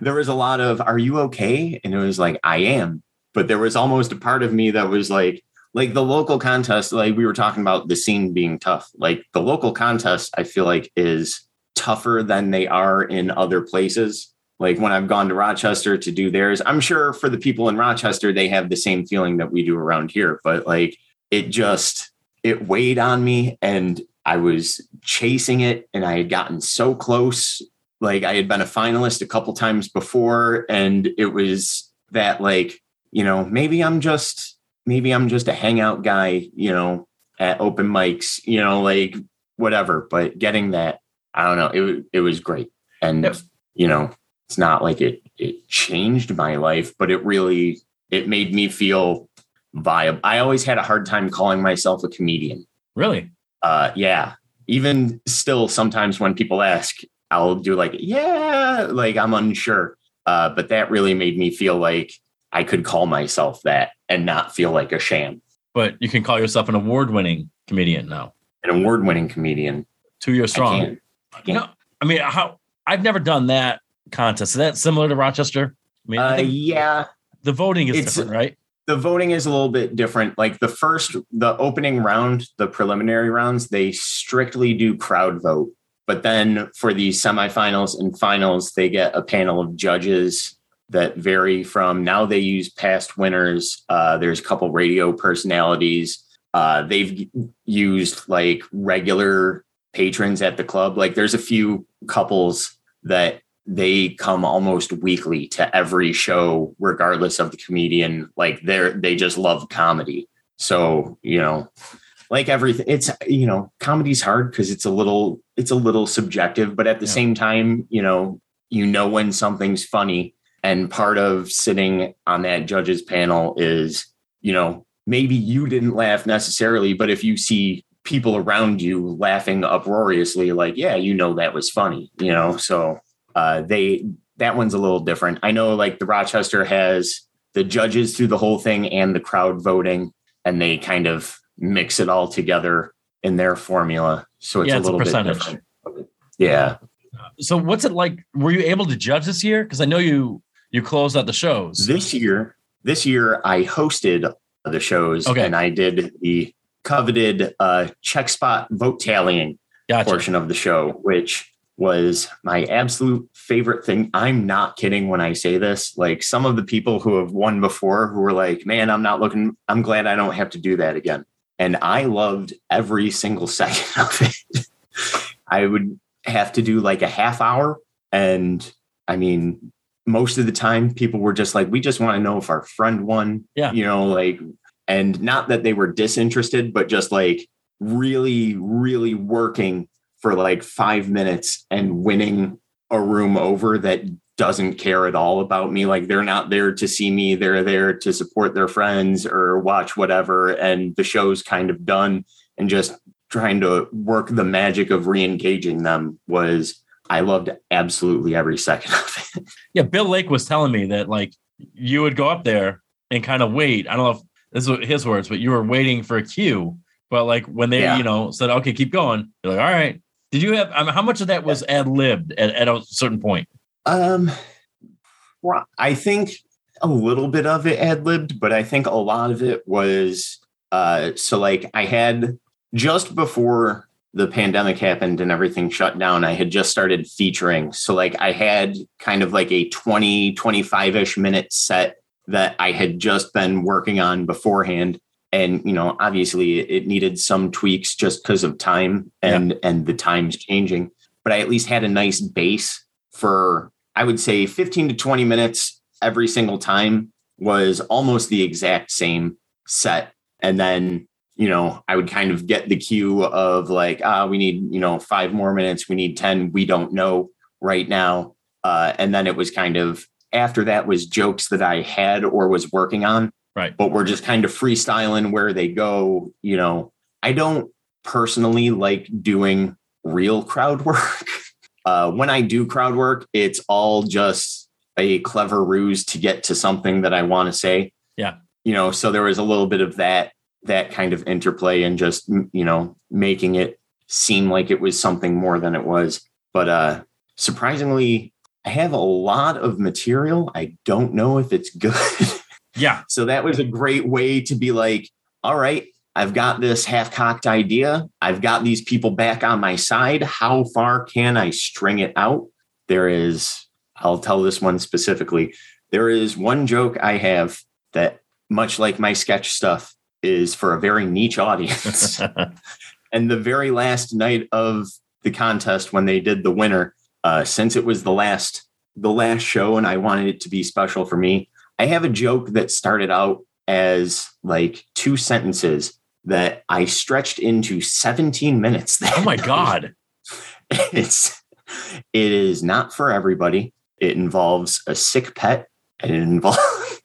there was a lot of, Are you okay? And it was like, I am. But there was almost a part of me that was like, like the local contest, like we were talking about the scene being tough. Like the local contest, I feel like is tougher than they are in other places like when I've gone to Rochester to do theirs. I'm sure for the people in Rochester, they have the same feeling that we do around here, but like it just it weighed on me and I was chasing it and I had gotten so close. Like I had been a finalist a couple times before, and it was that like, you know, maybe I'm just maybe I'm just a hangout guy, you know, at open mics, you know, like whatever. But getting that, I don't know, it it was great. And you know, it's not like it it changed my life, but it really it made me feel viable. I always had a hard time calling myself a comedian. Really? Uh yeah. Even still sometimes when people ask, I'll do like, yeah, like I'm unsure. Uh, but that really made me feel like I could call myself that and not feel like a sham. But you can call yourself an award-winning comedian now. An award-winning comedian. Two years strong. I can't. I can't. know, I mean, how I've never done that contest. Is that similar to Rochester? I mean, Uh, yeah, the voting is it's- different, right? the voting is a little bit different. Like the first, the opening round, the preliminary rounds, they strictly do crowd vote. But then for the semifinals and finals, they get a panel of judges that vary from now they use past winners. Uh, there's a couple radio personalities. Uh, they've used like regular patrons at the club. Like there's a few couples that they come almost weekly to every show regardless of the comedian. Like they're they just love comedy. So you know like everything it's you know comedy's hard because it's a little it's a little subjective but at the Yeah. same time you know you know when something's funny. And part of sitting on that judges panel is you know maybe you didn't laugh necessarily but if you see people around you laughing uproariously like yeah you know that was funny you know? So uh, they that one's a little different. I know like the Rochester has the judges through the whole thing and the crowd voting, and they kind of mix it all together in their formula. So it's Yeah, a it's a little bit different. Yeah. So what's it like? Were you able to judge this year? Because I know you you closed out the shows. This year, this year I hosted the shows Okay. and I did the coveted uh, check spot vote tallying Gotcha. portion of the show, which was my absolute favorite thing. I'm not kidding when I say this. Like some of the people who have won before who were like, man, I'm not looking, I'm glad I don't have to do that again. And I loved every single second of it. I would have to do like a half hour. And I mean, most of the time people were just like, we just want to know if our friend won. Yeah. You know, like, and not that they were disinterested, but just like really, really working for like five minutes and winning a room over that doesn't care at all about me. Like they're not there to see me. They're there to support their friends or watch whatever. And the show's kind of done. And just trying to work the magic of re-engaging them was I loved absolutely every second of it. Yeah, Bill Lake was telling me that like you would go up there and kind of wait. I don't know if this is his words, but you were waiting for a cue. But like when they, Yeah. you know, said, okay, keep going, you're like, all right. Did you have, I mean, how much of that was ad libbed at, at a certain point? Um, I think a little bit of it ad libbed, but I think a lot of it was uh, so like I had just before the pandemic happened and everything shut down, I had just started featuring. So like I had kind of like a 20, 25 ish minute set that I had just been working on beforehand. And, you know, obviously it needed some tweaks just because of time and, and the times changing, but I at least had a nice base for I would say 15 to 20 minutes every single time was almost the exact same set. And then, you know, I would kind of get the cue of like, ah, we need, you know, five more minutes, we need 10, we don't know right now. Uh, and then it was kind of after that was jokes that I had or was working on. Right. But we're just kind of freestyling where they go, you know. I don't personally like doing real crowd work. Uh, when I do crowd work, it's all just a clever ruse to get to something that I want to say. Yeah. You know, so there was a little bit of that that kind of interplay and just you know making it seem like it was something more than it was. But uh surprisingly, I have a lot of material. I don't know if it's good. Yeah. So that was a great way to be like, all right, I've got this half cocked idea. I've got these people back on my side. How far can I string it out? There is, I'll tell this one specifically. There is one joke I have that, much like my sketch stuff, is for a very niche audience. and the very last night of the contest, when they did the winner, uh, since it was the last the last show, and I wanted it to be special for me, I have a joke that started out as like two sentences that I stretched into 17 minutes. oh my God. it's it is not for everybody. It involves a sick pet and it involves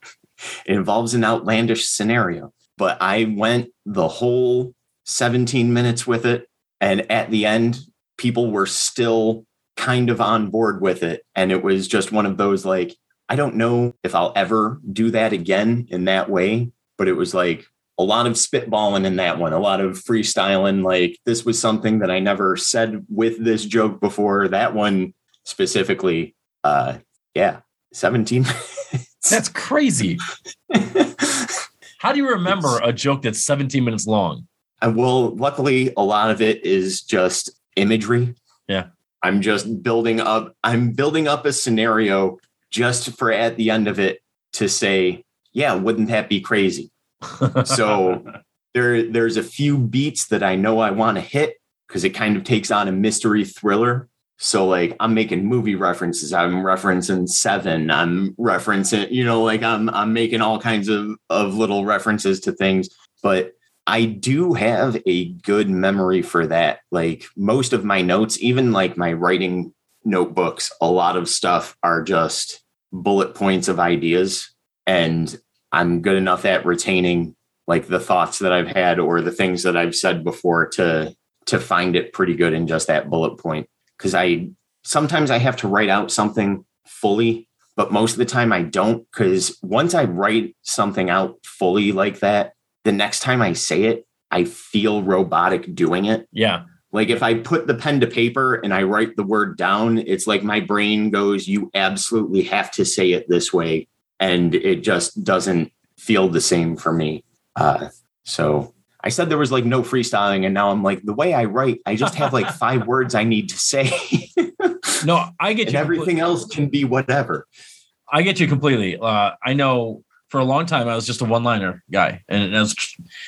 it involves an outlandish scenario. But I went the whole 17 minutes with it. And at the end, people were still kind of on board with it. And it was just one of those like, I don't know if I'll ever do that again in that way, but it was like a lot of spitballing in that one, a lot of freestyling. Like this was something that I never said with this joke before. That one specifically, uh, yeah, 17 minutes. That's crazy. How do you remember a joke that's 17 minutes long? And well, luckily, a lot of it is just imagery. Yeah. I'm just building up, I'm building up a scenario just for at the end of it to say, yeah, wouldn't that be crazy? So there, there's a few beats that I know I want to hit because it kind of takes on a mystery thriller. So like I'm making movie references. I'm referencing Seven. I'm referencing, you know, like I'm I'm making all kinds of of little references to things. But I do have a good memory for that. Like most of my notes, even like my writing notebooks, a lot of stuff are just bullet points of ideas. And I'm good enough at retaining like the thoughts that I've had or the things that I've said before to to find it pretty good in just that bullet point. Cause I sometimes I have to write out something fully, but most of the time I don't. Cause once I write something out fully like that, the next time I say it, I feel robotic doing it. yeah. Like if I put the pen to paper and I write the word down, it's like my brain goes, you absolutely have to say it this way. And it just doesn't feel the same for me. Uh, so I said there was like no freestyling. And now I'm like, the way I write, I just have like five words I need to say. No, I get everything else can be whatever. I get you completely. Uh, I know for a long time I was just a one-liner guy, and it was,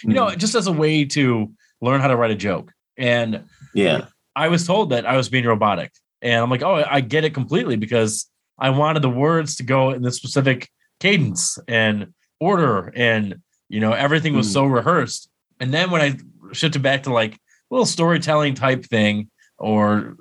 you know, just as a way to learn how to write a joke. And Yeah. I was told that I was being robotic. And I'm like, oh, I get it completely because I wanted the words to go in the specific cadence and order and you know everything was Mm. so rehearsed. And then when I shifted back to like a little storytelling type thing or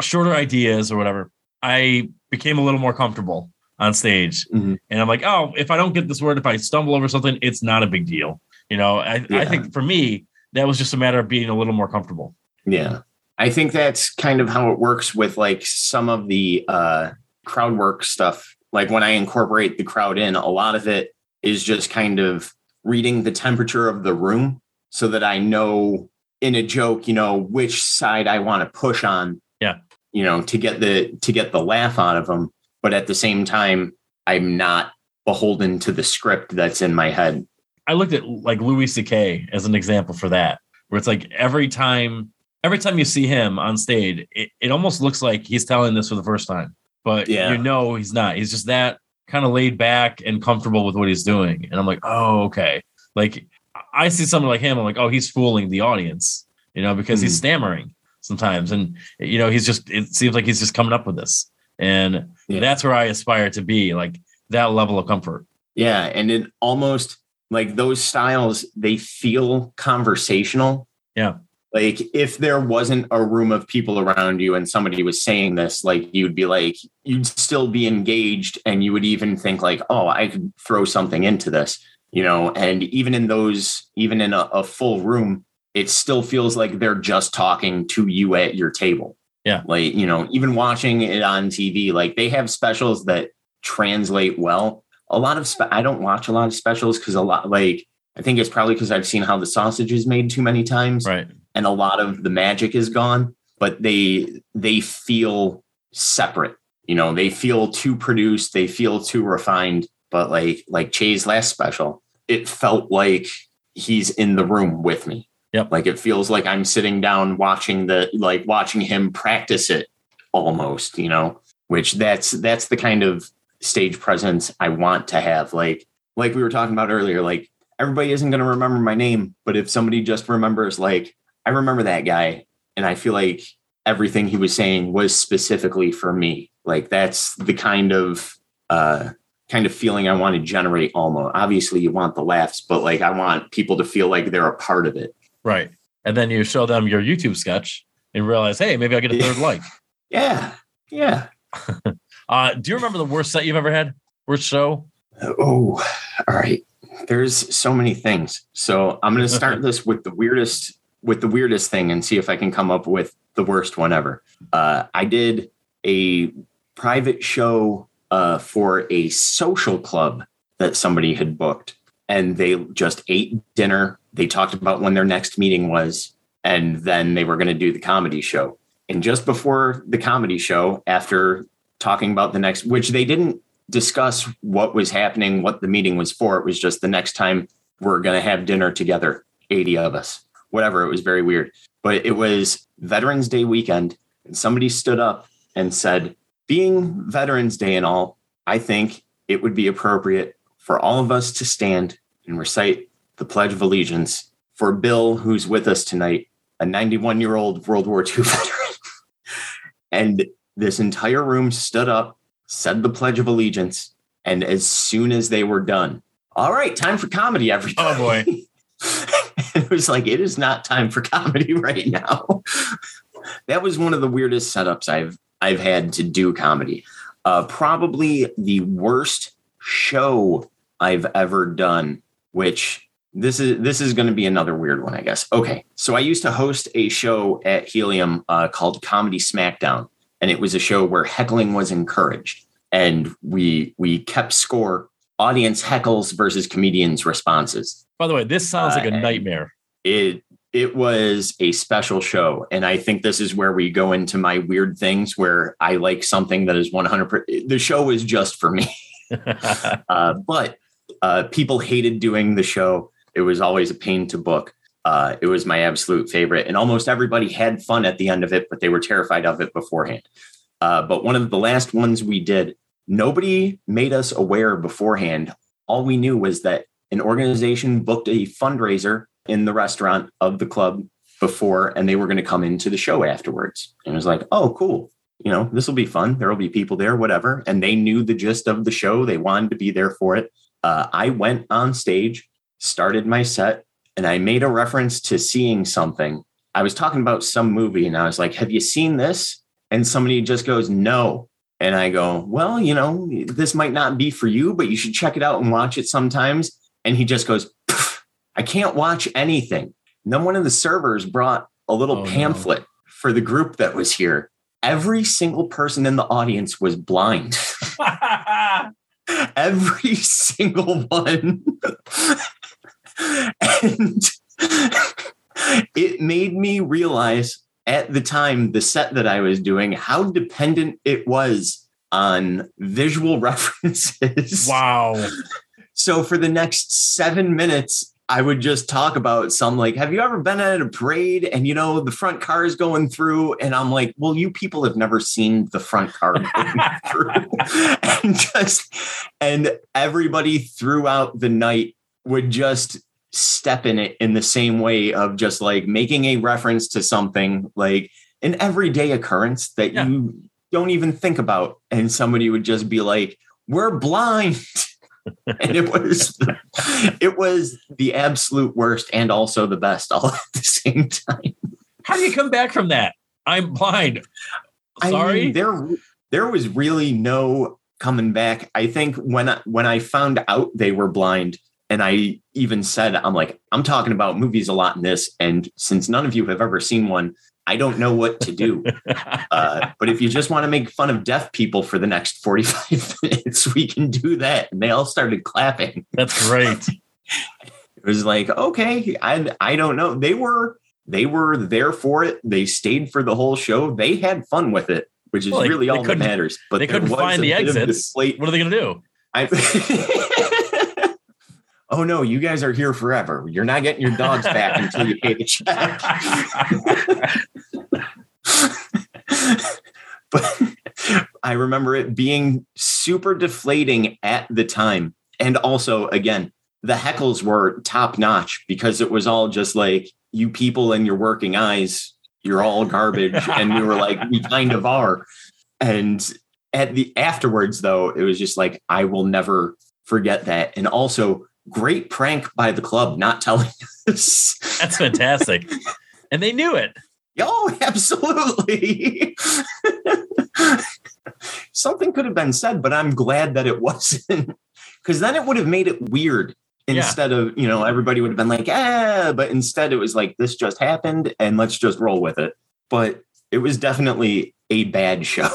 shorter ideas or whatever, I became a little more comfortable on stage. Mhm. And I'm like, oh, if I don't get this word, if I stumble over something, it's not a big deal. You know, I, I think for me, that was just a matter of being a little more comfortable. Yeah. I think that's kind of how it works with like some of the uh crowd work stuff. Like when I incorporate the crowd in, a lot of it is just kind of reading the temperature of the room so that I know in a joke, you know, which side I want to push on. Yeah. You know, to get the to get the laugh out of them, but at the same time I'm not beholden to the script that's in my head. I looked at like Louis C.K. as an example for that, where it's like every time, every time you see him on stage, it, it almost looks like he's telling this for the first time, but Yeah. you know he's not. He's just that kind of laid back and comfortable with what he's doing, and I'm like, oh, okay. Like I see someone like him, I'm like, oh, he's fooling the audience, you know, because he's hmm. stammering sometimes, and you know, he's just. It seems like he's just coming up with this, and Yeah. that's where I aspire to be, like that level of comfort. Yeah, and it almost like those styles they feel conversational. Yeah. Like if there wasn't a room of people around you and somebody was saying this, like you'd be like you'd still be engaged and you would even think like, "Oh, I could throw something into this." You know, and even in those even in a, a full room, it still feels like they're just talking to you at your table. Yeah. Like, you know, even watching it on TV, like they have specials that translate well a lot of spe- I don't watch a lot of specials because a lot like I think it's probably because I've seen how the sausage is made too many times Right. and a lot of the magic is gone, but they they feel separate. You know, they feel too produced, they feel too refined. But like like Che's last special, it felt like he's in the room with me. Yep. Like it feels like I'm sitting down watching the like watching him practice it almost, you know, which that's that's the kind of stage presence I want to have. Like like we were talking about earlier, like everybody isn't going to remember my name, but if somebody just remembers, like I remember that guy, and I feel like everything he was saying was specifically for me. Like that's the kind of uh kind of feeling I want to generate almost. Obviously you want the laughs, but like I want people to feel like they're a part of it. Right. And then you show them your YouTube sketch and realize, hey, maybe I'll get a third like. Yeah. Yeah. Uh, do you remember the worst set you've ever had? Worst show? Oh, all right. There's so many things. So I'm going to start this with the weirdest with the weirdest thing and see if I can come up with the worst one ever. Uh, I did a private show uh, for a social club that somebody had booked, and they just ate dinner. They talked about when their next meeting was, and then they were going to do the comedy show. And just before the comedy show, after talking about the next, which they didn't discuss what was happening, what the meeting was for. It was just the next time we're going to have dinner together, 80 of us, whatever. It was very weird. But it was Veterans Day weekend, and somebody stood up and said, Being Veterans Day and all, I think it would be appropriate for all of us to stand and recite the Pledge of Allegiance for Bill, who's with us tonight, a 91 year old World War II veteran. and this entire room stood up, said the Pledge of Allegiance, and as soon as they were done, all right, time for comedy, everybody. Oh, boy. it was like, it is not time for comedy right now. that was one of the weirdest setups I've I've had to do comedy. Uh, probably the worst show I've ever done, which this is this is going to be another weird one, I guess. Okay, so I used to host a show at Helium uh, called Comedy Smackdown, and it was a show where heckling was encouraged, and we we kept score, audience heckles versus comedians responses. By the way, this sounds like a Uh, nightmare. It it was a special show, and I think this is where we go into my weird things where I like something that is 100% The show was just for me. uh, but uh, people hated doing the show. It was always a pain to book. Uh, it was my absolute favorite, and almost everybody had fun at the end of it, but they were terrified of it beforehand. Uh, but one of the last ones we did, nobody made us aware beforehand. All we knew was that an organization booked a fundraiser in the restaurant of the club before and they were going to come into the show afterwards. And it was like, oh, cool. You know, this will be fun. There will be people there, whatever. And they knew the gist of the show. They wanted to be there for it. Uh, I went on stage, started my set, and I made a reference to seeing something. I was talking about some movie and I was like, have you seen this? And somebody just goes, no. And I go, well, you know, this might not be for you, but you should check it out and watch it sometimes. And he just goes, I can't watch anything. And then one of the servers brought a little Oh, no. pamphlet for the group that was here. Every single person in the audience was blind. Every single one. And it made me realize at the time, the set that I was doing, how dependent it was on visual references. wow. So for the next seven minutes, I would just talk about some like, have you ever been at a parade and you know the front car is going through? And I'm like, well, you people have never seen the front car going through. and just and everybody throughout the night would just step in it in the same way of just like making a reference to something like an everyday occurrence that Yeah. you don't even think about. And somebody would just be like, we're blind. and it was it was the absolute worst and also the best all at the same time. How do you come back from that? I'm blind. I Sorry. mean, there there was really no coming back. I think when I, when I found out they were blind, and I even said, I'm like, I'm talking about movies a lot in this, and since none of you have ever seen one, I don't know what to do. uh, but if you just want to make fun of deaf people for the next 45 minutes, we can do that. And they all started clapping. That's great. It was like, okay, I I don't know. They were they were there for it. They stayed for the whole show. They had fun with it, which is Well, really all that matters. But they couldn't find the exits. What are they going to do? I, oh no, you guys are here forever. You're not getting your dogs back until you pay the check. but I remember it being super deflating at the time. And also, again, the heckles were top notch because it was all just like, you people and your working eyes, you're all garbage. and we were like, we kind of are. And at the afterwards, though, it was just like, I will never forget that. And also, great prank by the club not telling us. That's fantastic. and they knew it. Oh, absolutely. Something could have been said, but I'm glad that it wasn't. Because then it would have made it weird Yeah. instead of, you know, everybody would have been like, ah, but instead it was like, this just happened and let's just roll with it. But it was definitely a bad show.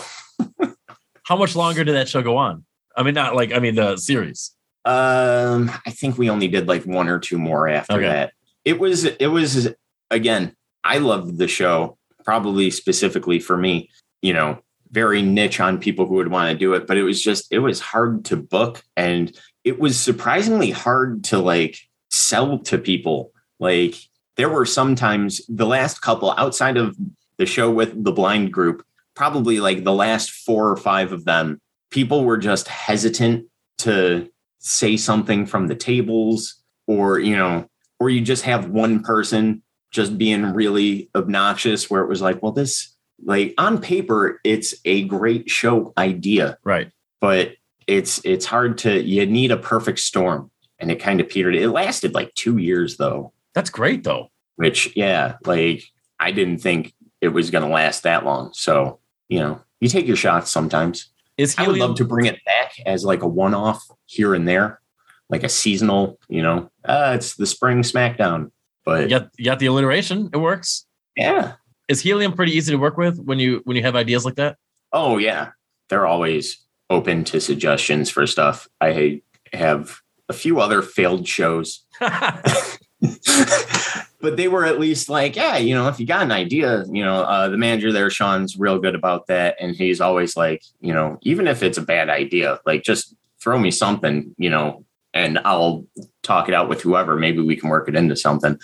How much longer did that show go on? I mean, not like, I mean, the series. Um, I think we only did like one or two more after Okay. that. It was it was again, I loved the show, probably specifically for me, you know, very niche on people who would want to do it, but it was just it was hard to book and it was surprisingly hard to like sell to people. Like there were sometimes the last couple outside of the show with the blind group, probably like the last four or five of them, people were just hesitant to say something from the tables or you know or you just have one person just being really obnoxious where it was like well this like on paper it's a great show idea Right. but it's it's hard to you need a perfect storm. And it kind of petered. It lasted like 2 years though. That's great, though. which yeah like i didn't think it was going to last that long. So you know you take your shots sometimes Is I would love to bring it back as like a one off here and there, like a seasonal, you know, uh, it's the spring SmackDown. But you got, you got the alliteration. It works. yeah. Is Helium pretty easy to work with when you when you have ideas like that? Oh, yeah. They're always open to suggestions for stuff. I have a few other failed shows, but they were at least like, yeah, you know, if you got an idea, you know, uh, the manager there, Sean's real good about that. And he's always like, you know, even if it's a bad idea, like just throw me something, you know, and I'll talk it out with whoever. Maybe we can work it into something.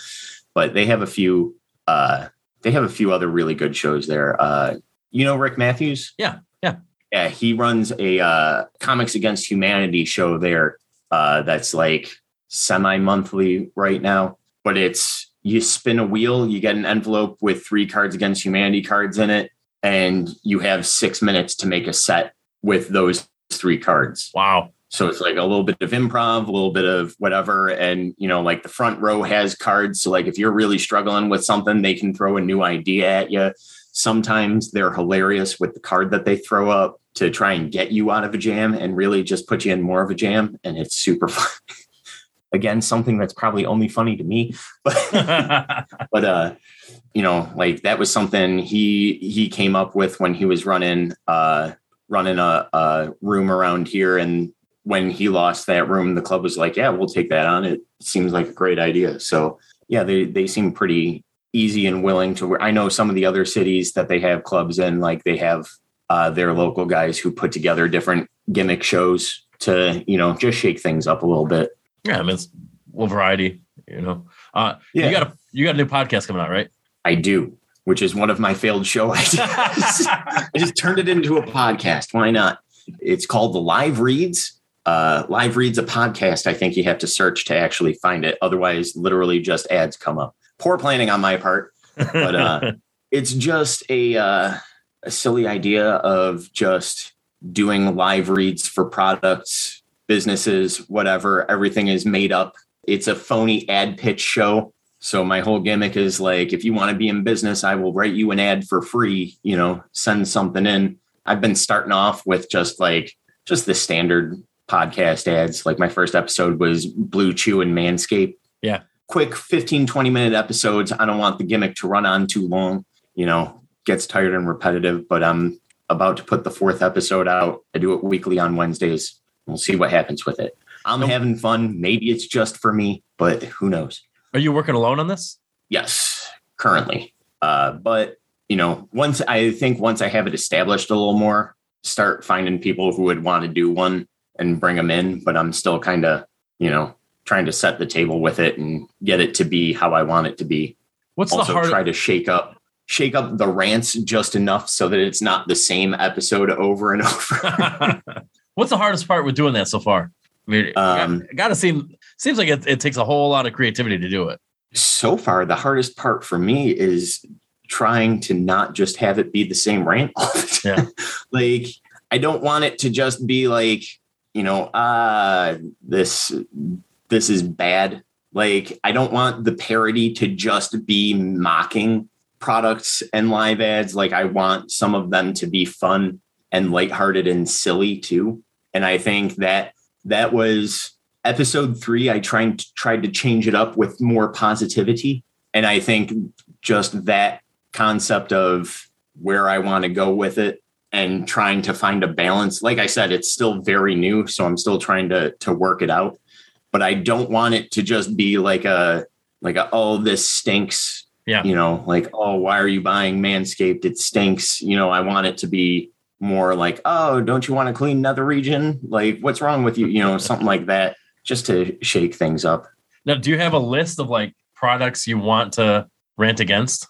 But they have a few, uh, they have a few other really good shows there. Uh, you know, Rick Matthews? Yeah, yeah. Yeah. He runs a uh, Comics Against Humanity show there uh, that's like semi monthly right now, but it's you spin a wheel, you get an envelope with three Cards Against Humanity cards in it, and you have six minutes to make a set with those three cards. Wow. So it's like a little bit of improv, a little bit of whatever. And, you know, like the front row has cards. So, like, if you're really struggling with something, they can throw a new idea at you. Sometimes they're hilarious with the card that they throw up to try and get you out of a jam and really just put you in more of a jam. And it's super fun. Again, something that's probably only funny to me, but but uh you know like that was something he he came up with when he was running uh running a, a room around here. And when he lost that room the club was like yeah we'll take that on. It seems like a great idea. So yeah they they seem pretty easy and willing to i know some of the other cities that they have clubs in like they have uh, their local guys who put together different gimmick shows to you know just shake things up a little bit yeah, I mean, it's a little variety, you know. Uh, Yeah. You got a you got a new podcast coming out, right? i do which is one of my failed show ideas I just turned it into a podcast. Why not? It's called the Live Reads. Uh, Live Reads a podcast. I think you have to search to actually find it. Otherwise, literally just ads come up. Poor planning on my part. But, uh, It's just a uh, a silly idea of just doing live reads for products, businesses, whatever. Everything is made up. It's a phony ad pitch show. So my whole gimmick is like, if you want to be in business, I will write you an ad for free. You know, send something in. I've been starting off with just like just the standard podcast ads. Like my first episode was BlueChew and Manscaped. Yeah. Quick 15, 20 minute episodes. I don't want the gimmick to run on too long. You know, gets tired and repetitive, but I'm about to put the fourth episode out. I do it weekly on Wednesdays. We'll see what happens with it. I'm Nope. having fun. Maybe it's just for me, but who knows? Are you working alone on this? Yes, currently. Uh, but you know, once I think once I have it established a little more, start finding people who would want to do one and bring them in. But I'm still kind of, you know, trying to set the table with it and get it to be how I want it to be. What's also the hard? try to shake up shake up the rants just enough so that it's not the same episode over and over. What's the hardest part with doing that so far? I mean, Um, got to seem seems like it, it takes a whole lot of creativity to do it. so far, the hardest part for me is trying to not just have it be the same rant all the time. like, I don't want it to just be like, you know, ah, this this is bad. Like, I don't want the parody to just be mocking products and live ads. Like, I want some of them to be fun and lighthearted and silly too. And I think that that was episode three. I tried tried to change it up with more positivity, and I think just that concept of where I want to go with it and trying to find a balance. Like I said, it's still very new, so I'm still trying to to work it out. But I don't want it to just be like a like a oh this stinks. Yeah. You know, like oh why are you buying Manscaped? It stinks. You know, I want it to be more like oh don't you want to clean another region? Like what's wrong with you? You know, something like that, just to shake things up. Now, do you have a list of like products you want to rant against?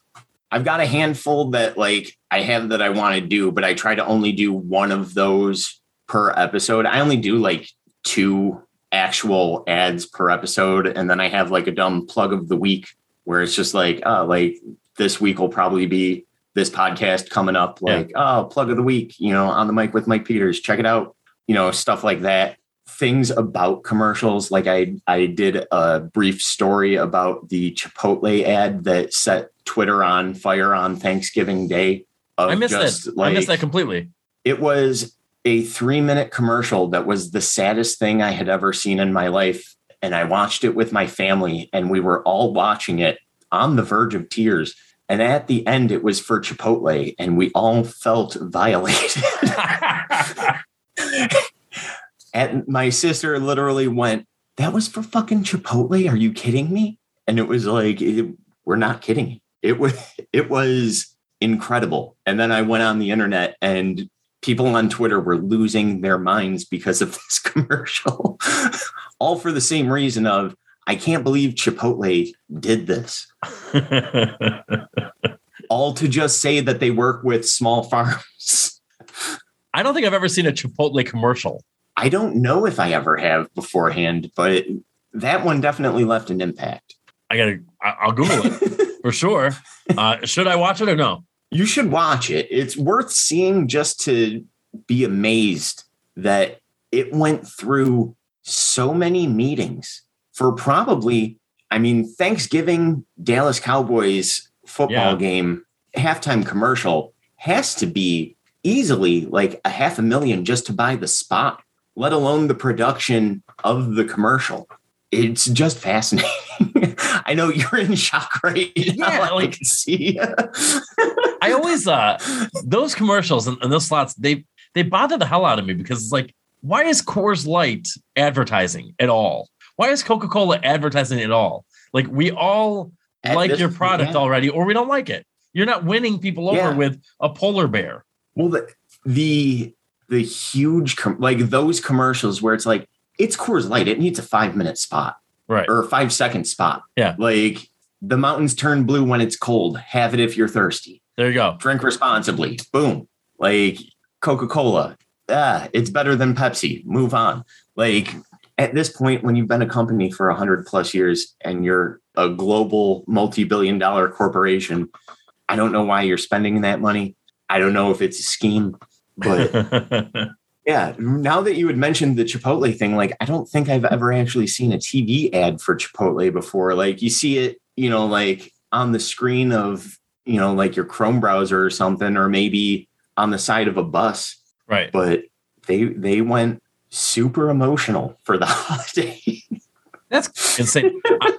I've got a handful that like I have that I want to do, but I try to only do one of those per episode. I only do like two actual ads per episode, and then I have like a dumb plug of the week where it's just like, oh, like this week will probably be this podcast coming up, Yeah. like, oh, plug of the week, you know, on the mic with Mike Peters. Check it out, you know, stuff like that. Things about commercials, like I I did a brief story about the Chipotle ad that set Twitter on fire on Thanksgiving Day. Of I missed just, that. I missed that completely. it was a three minute commercial that was the saddest thing I had ever seen in my life. And I watched it with my family, and we were all watching it on the verge of tears. And at the end, it was for Chipotle, and we all felt violated. and my sister literally went, That was for fucking Chipotle? Are you kidding me? And it was like, it, We're not kidding. It was, it was incredible. And then I went on the internet and people on Twitter were losing their minds because of this commercial, all for the same reason of I can't believe Chipotle did this. All to just say that they work with small farms. I don't think I've ever seen a Chipotle commercial. I don't know if I ever have beforehand, but that one definitely left an impact. I gotta. I'll Google it for sure. Uh, should I watch it or no? You should watch it. It's worth seeing just to be amazed that it went through so many meetings for probably, I mean, Thanksgiving Dallas Cowboys football Yeah. game halftime commercial has to be easily like a half a million just to buy the spot, let alone the production of the commercial. It's just fascinating. I know you're in shock right now. Yeah, I can see. I always uh those commercials and, and those slots they they bother the hell out of me because it's like why is Coors Light advertising at all? Why is Coca Cola advertising at all? Like we all At like this- your product yeah. already, or we don't like it. You're not winning people over Yeah. with a polar bear. Well, the the the huge com- like those commercials where it's like it's Coors Light, it needs a five minute spot Right. or a five second spot. Yeah. like the mountains turn blue when it's cold. Have it if you're thirsty. There you go. Drink responsibly. Boom. Like Coca Cola. Ah, it's better than Pepsi. Move on. Like at this point, when you've been a company for a hundred plus years and you're a global multi-billion dollar corporation, I don't know why you're spending that money. I don't know if it's a scheme, but yeah, now that you had mentioned the Chipotle thing, like I don't think I've ever actually seen a TV ad for Chipotle before. Like you see it, you know, like on the screen of, you know, like your Chrome browser or something, or maybe on the side of a bus. right. But they they went super emotional for the holiday. That's insane. I,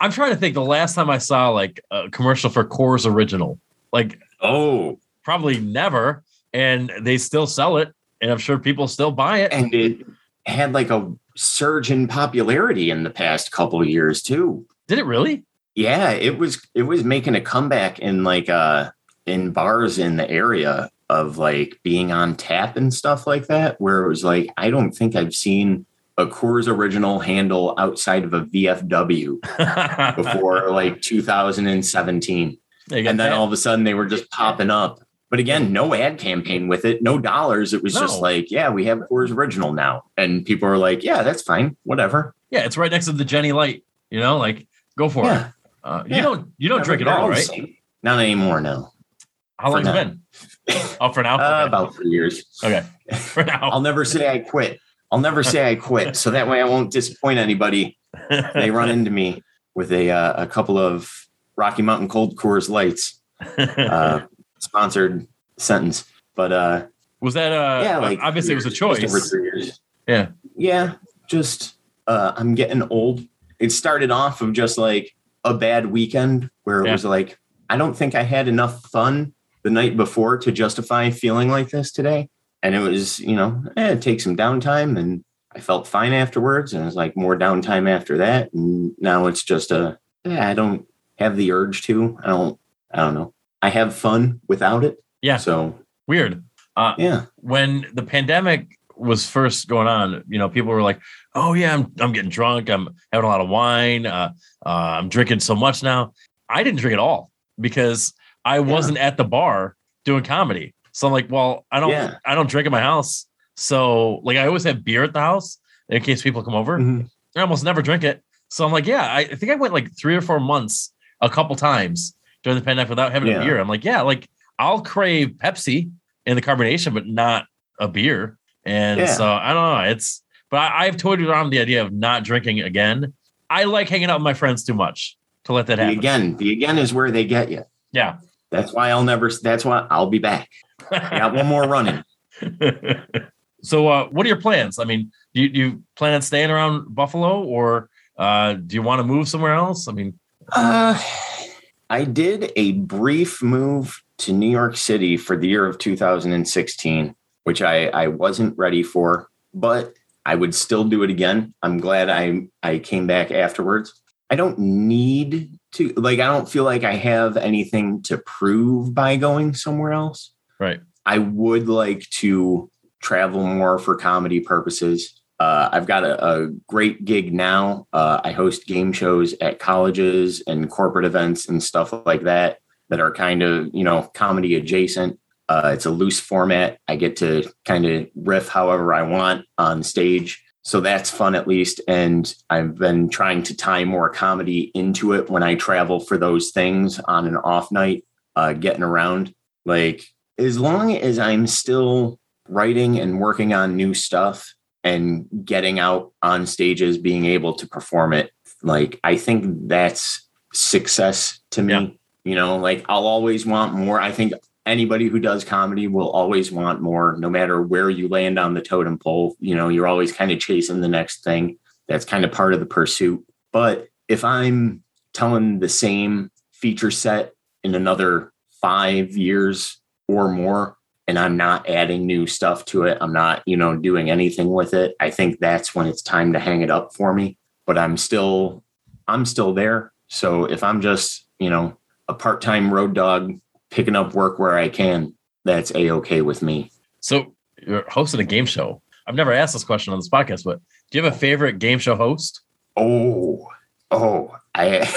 I'm trying to think the last time I saw like a commercial for Coors Original. Like oh, probably never. And they still sell it. And I'm sure people still buy it. and it had like a surge in popularity in the past couple of years too. Did it really? Yeah, it was it was making a comeback in like uh in bars in the area of like being on tap and stuff like that, where it was like, I don't think I've seen a Coors original handle outside of a VFW before like 2017. There. And then That- all of a sudden they were just popping up. But again, no ad campaign with it, no dollars. It was just like, yeah, we have Coors original now. And people are like, yeah, that's fine, whatever. yeah, it's right next to the Genny Light. You know, like go for Yeah. it. Uh, you don't you don't drink it all, right? Not anymore, no. How For long's it been? Oh, for now. Uh, Okay. about three years. okay. For now. I'll never say I quit. I'll never say I quit. So that way I won't disappoint anybody. They run into me with a uh, a couple of Rocky Mountain Cold Coors Lights, uh, sponsored sentence. But uh, was that uh yeah, like obviously it was a just over choice. three years. Yeah. yeah. Just uh, I'm getting old. It started off of just like a bad weekend where it Yeah. was like I don't think I had enough fun the night before to justify feeling like this today. And it was, you know, eh, take some downtime and I felt fine afterwards. And it was like more downtime after that. And now it's just a, eh, I don't have the urge to. I don't, I don't know. I have fun without it. Yeah. So Weird. Uh yeah. when the pandemic was first going on, you know, people were like, "Oh yeah, I'm I'm getting drunk. I'm having a lot of wine. Uh, uh, I'm drinking so much now." I didn't drink at all because I wasn't at the bar doing comedy. So I'm like, "Well, I don't Yeah. I don't drink at my house. So like, I always have beer at the house in case people come over. Mhm. I almost never drink it. So I'm like, yeah, I, I think I went like three or four months, a couple times during the pandemic without having Yeah. a beer. I'm like, yeah, like I'll crave Pepsi and the carbonation, but not a beer. And Yeah. so I don't know. It's, but I, I've toyed around the idea of not drinking again. I like hanging out with my friends too much to let that The happen. again, the again is where they get you. Yeah. That's why I'll never, that's why I'll be back. I got one more running. so, uh, what are your plans? I mean, do you, do you plan on staying around Buffalo or uh, do you want to move somewhere else? I mean, Uh, I did a brief move to New York City for the year of 2016, which I, I wasn't ready for, but I would still do it again. I'm glad I I came back afterwards. I don't need to like I don't feel like I have anything to prove by going somewhere else. right. I would like to travel more for comedy purposes. Uh, I've got a, a great gig now. Uh, I host game shows at colleges and corporate events and stuff like that that are kind of you know comedy adjacent. Uh, it's a loose format. I get to kind of riff however I want on stage. So that's fun at least. And I've been trying to tie more comedy into it when I travel for those things on an off night, uh, getting around. Like as long as I'm still writing and working on new stuff and getting out on stages, being able to perform it, like I think that's success to me. Yeah. You know, like I'll always want more. I think anybody who does comedy will always want more, no matter where you land on the totem pole. You know, you're always kind of chasing the next thing. That's kind of part of the pursuit. But if I'm telling the same feature set in another five years or more, and I'm not adding new stuff to it, I'm not, you know, doing anything with it, I think that's when it's time to hang it up for me. But I'm still, I'm still there. So if I'm just, you know, a part-time road dog picking up work where I can, that's a okay with me. So you're hosting a game show. I've never asked this question on this podcast, but do you have a favorite game show host? Oh, oh, I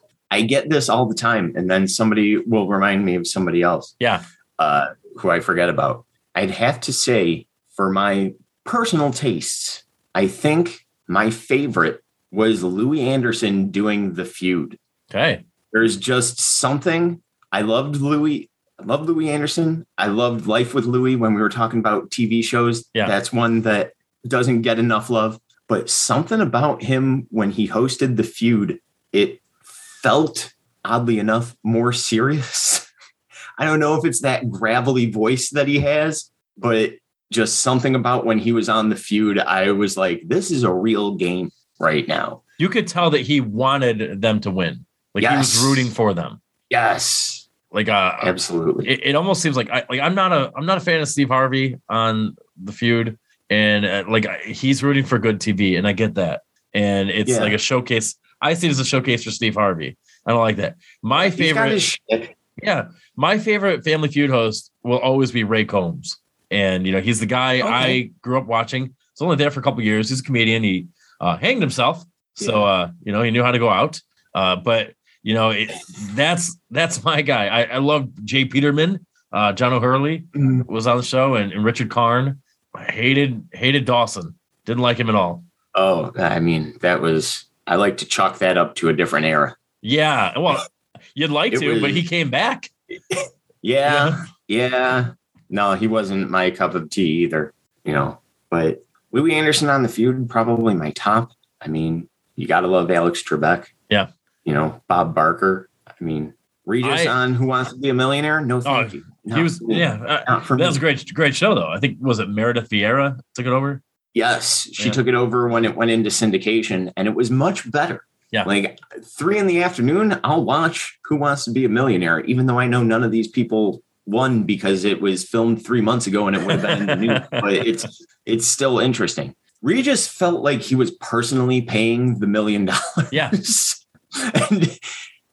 I get this all the time, and then somebody will remind me of somebody else Yeah. uh, who I forget about. I'd have to say, for my personal tastes, I think my favorite was Louie Anderson doing the feud. Okay. There's just something I loved Louie. I loved Louie Anderson. I loved Life with Louie when we were talking about TV shows. Yeah. That's one that doesn't get enough love. But something about him when he hosted the feud, it felt oddly enough more serious. I don't know if it's that gravelly voice that he has, but just something about when he was on the feud, I was like, this is a real game right now. You could tell that he wanted them to win. Like he was rooting for them. Yes, Like uh absolutely. it, it almost seems like I like I'm not a I'm not a fan of Steve Harvey on the feud, and uh, like I- he's rooting for good TV, and I get that, and it's Yeah. like a showcase. I see it as a showcase for Steve Harvey. I don't like that. My He's favorite, yeah, my favorite Family Feud host will always be Ray Combs, and you know he's the guy Okay. I grew up watching. He's only there for a couple years. He's a comedian. He uh, hanged himself, so uh, you know he knew how to go out. Uh, but you know it, that's that's my guy. I, I love J. Peterman. Uh, John O'Hurley Mm. was on the show, and, and Richard Karn. I hated hated Dawson. Didn't like him at all. Oh, I mean, that was. I like to chalk that up to a different era. Yeah, well, you'd like It to, but he came back. Yeah, yeah. No, he wasn't my cup of tea either. You know, but Louie Anderson on the feud probably my top. I mean, you got to love Alex Trebek. Yeah. You know, Bob Barker. I mean, Regis I- on Who Wants to Be a Millionaire? No, thank Oh, you. he was yeah. Uh, that me. was a great great show though. I think was it Meredith Vieira took it over. Yes, she Yeah. took it over when it went into syndication, and it was much better. Yeah. Like three in the afternoon, I'll watch Who Wants to Be a Millionaire, even though I know none of these people won because it was filmed three months ago and it would have been in the news. But it's it's still interesting. Regis felt like he was personally paying the million dollars. Yeah. and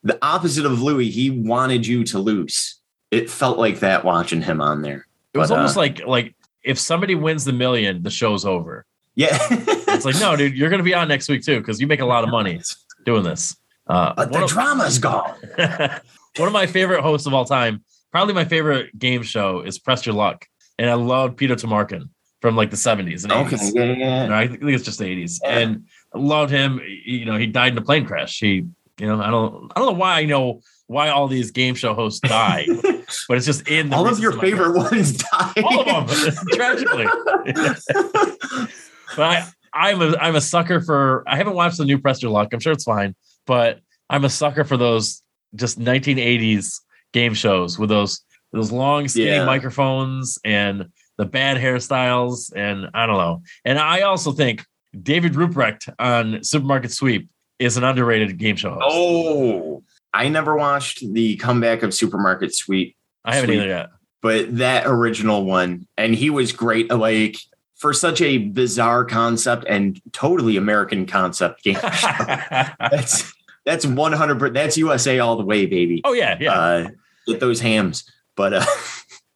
the opposite of Louie, he wanted you to lose. It felt like that watching him on there. It was But, uh, almost like like if somebody wins the million, the show's over. Yeah. It's like no, dude, you're gonna be on next week too because you make a lot of money doing this. Uh, but the of- drama's gone. One of my favorite hosts of all time, probably my favorite game show is Press Your Luck. And I love Peter Tomarken from like the 70s and 80s. Okay, yeah, yeah. No, I think it's just the 80s. Yeah. And I loved him. You know, he died in a plane crash. He, you know, I don't I don't know why I know why all these game show hosts die, but it's just in the All of your favorite ones died. All of them, tragically. But I, I'm a I'm a sucker for I haven't watched the new Press Your Luck. I'm sure it's fine, but I'm a sucker for those just 1980s game shows with those those long skinny Yeah. microphones and the bad hairstyles and I don't know. And I also think David Ruprecht on Supermarket Sweep is an underrated game show host. oh, I never watched the comeback of Supermarket Sweep, I haven't Sweep. either yet. but that original one, and he was great. Like for such a bizarre concept and totally American concept game. show. that's that's 100. That's USA all the way, baby. oh yeah, yeah. Uh, get those hams. But uh,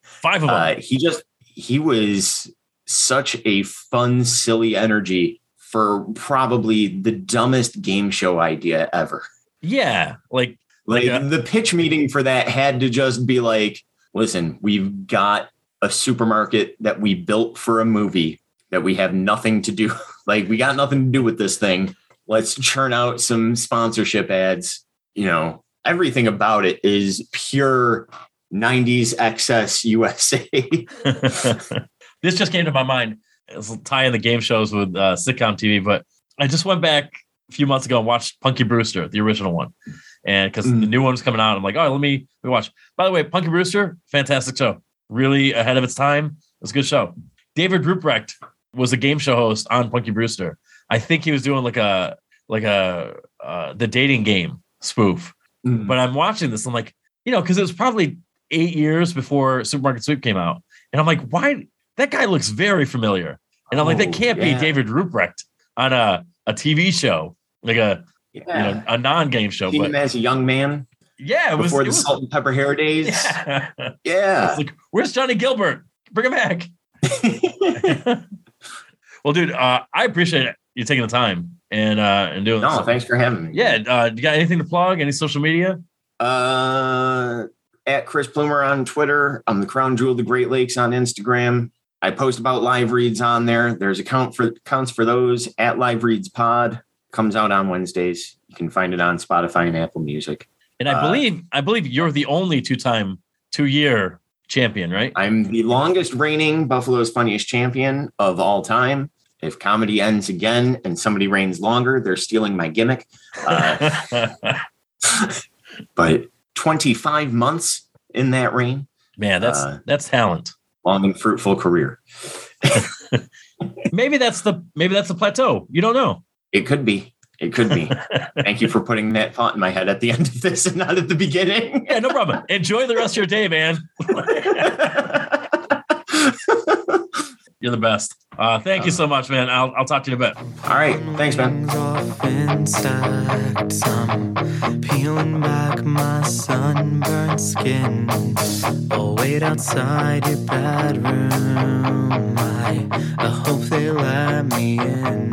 Five of them. uh, he just he was such a fun, silly energy for probably the dumbest game show idea ever. yeah, like Like the pitch meeting for that had to just be like, listen, we've got a supermarket that we built for a movie that we have nothing to do. Like we got nothing to do with this thing. Let's churn out some sponsorship ads. You know, everything about it is pure 90s excess USA. this just came to my mind. It's tying the game shows with uh, sitcom TV, but I just went back a few months ago and watched Punky Brewster, the original one, and because Mm. the new one's coming out, I'm like, oh, let me, let me watch. By the way, Punky Brewster, fantastic show, really ahead of its time. It's a good show. David Ruprecht was a game show host on Punky Brewster. I think he was doing like a like a uh, the dating game spoof. Mm. But I'm watching this. I'm like, you know, because it was probably eight years before Supermarket Sweep came out, and I'm like, why? That guy looks very familiar, and I'm like, Oh, that can't yeah. be David Ruprecht on a a TV show, like a you know a non game show. Seen But him as a young man yeah, it was. before it the was salt and pepper hair days. yeah. Yeah. Like, where's Johnny Gilbert? Bring him back. well, dude, uh, I appreciate you taking the time and uh and doing no, this. thanks for having me. Yeah, uh, you got anything to plug? Any social media? Uh, at Chris Plumer on Twitter. I'm the Crown Jewel of the Great Lakes on Instagram. I post about live reads on there. There's account for accounts for those at Live Reads Pod. Comes out on Wednesdays. You can find it on Spotify and Apple Music. And I Uh, believe I believe you're the only two time two year champion, right? I'm the longest reigning Buffalo's funniest champion of all time. If comedy ends again and somebody reigns longer, they're stealing my gimmick. Uh, but 25 months in that reign, Man, that's uh, that's talent. Long and fruitful career. Maybe that's the maybe that's the plateau. You don't know. It could be. It could be. Thank you for putting that thought in my head at the end of this and not at the beginning. Yeah, no problem. Enjoy the rest of your day, man. You're the best. Uh, thank you so much, man. I'll I'll talk to you in a bit. All right. Thanks, man. Wings off and stacked peeling back my sunburned skin. I'll wait outside your bedroom. I, I hope they let me in.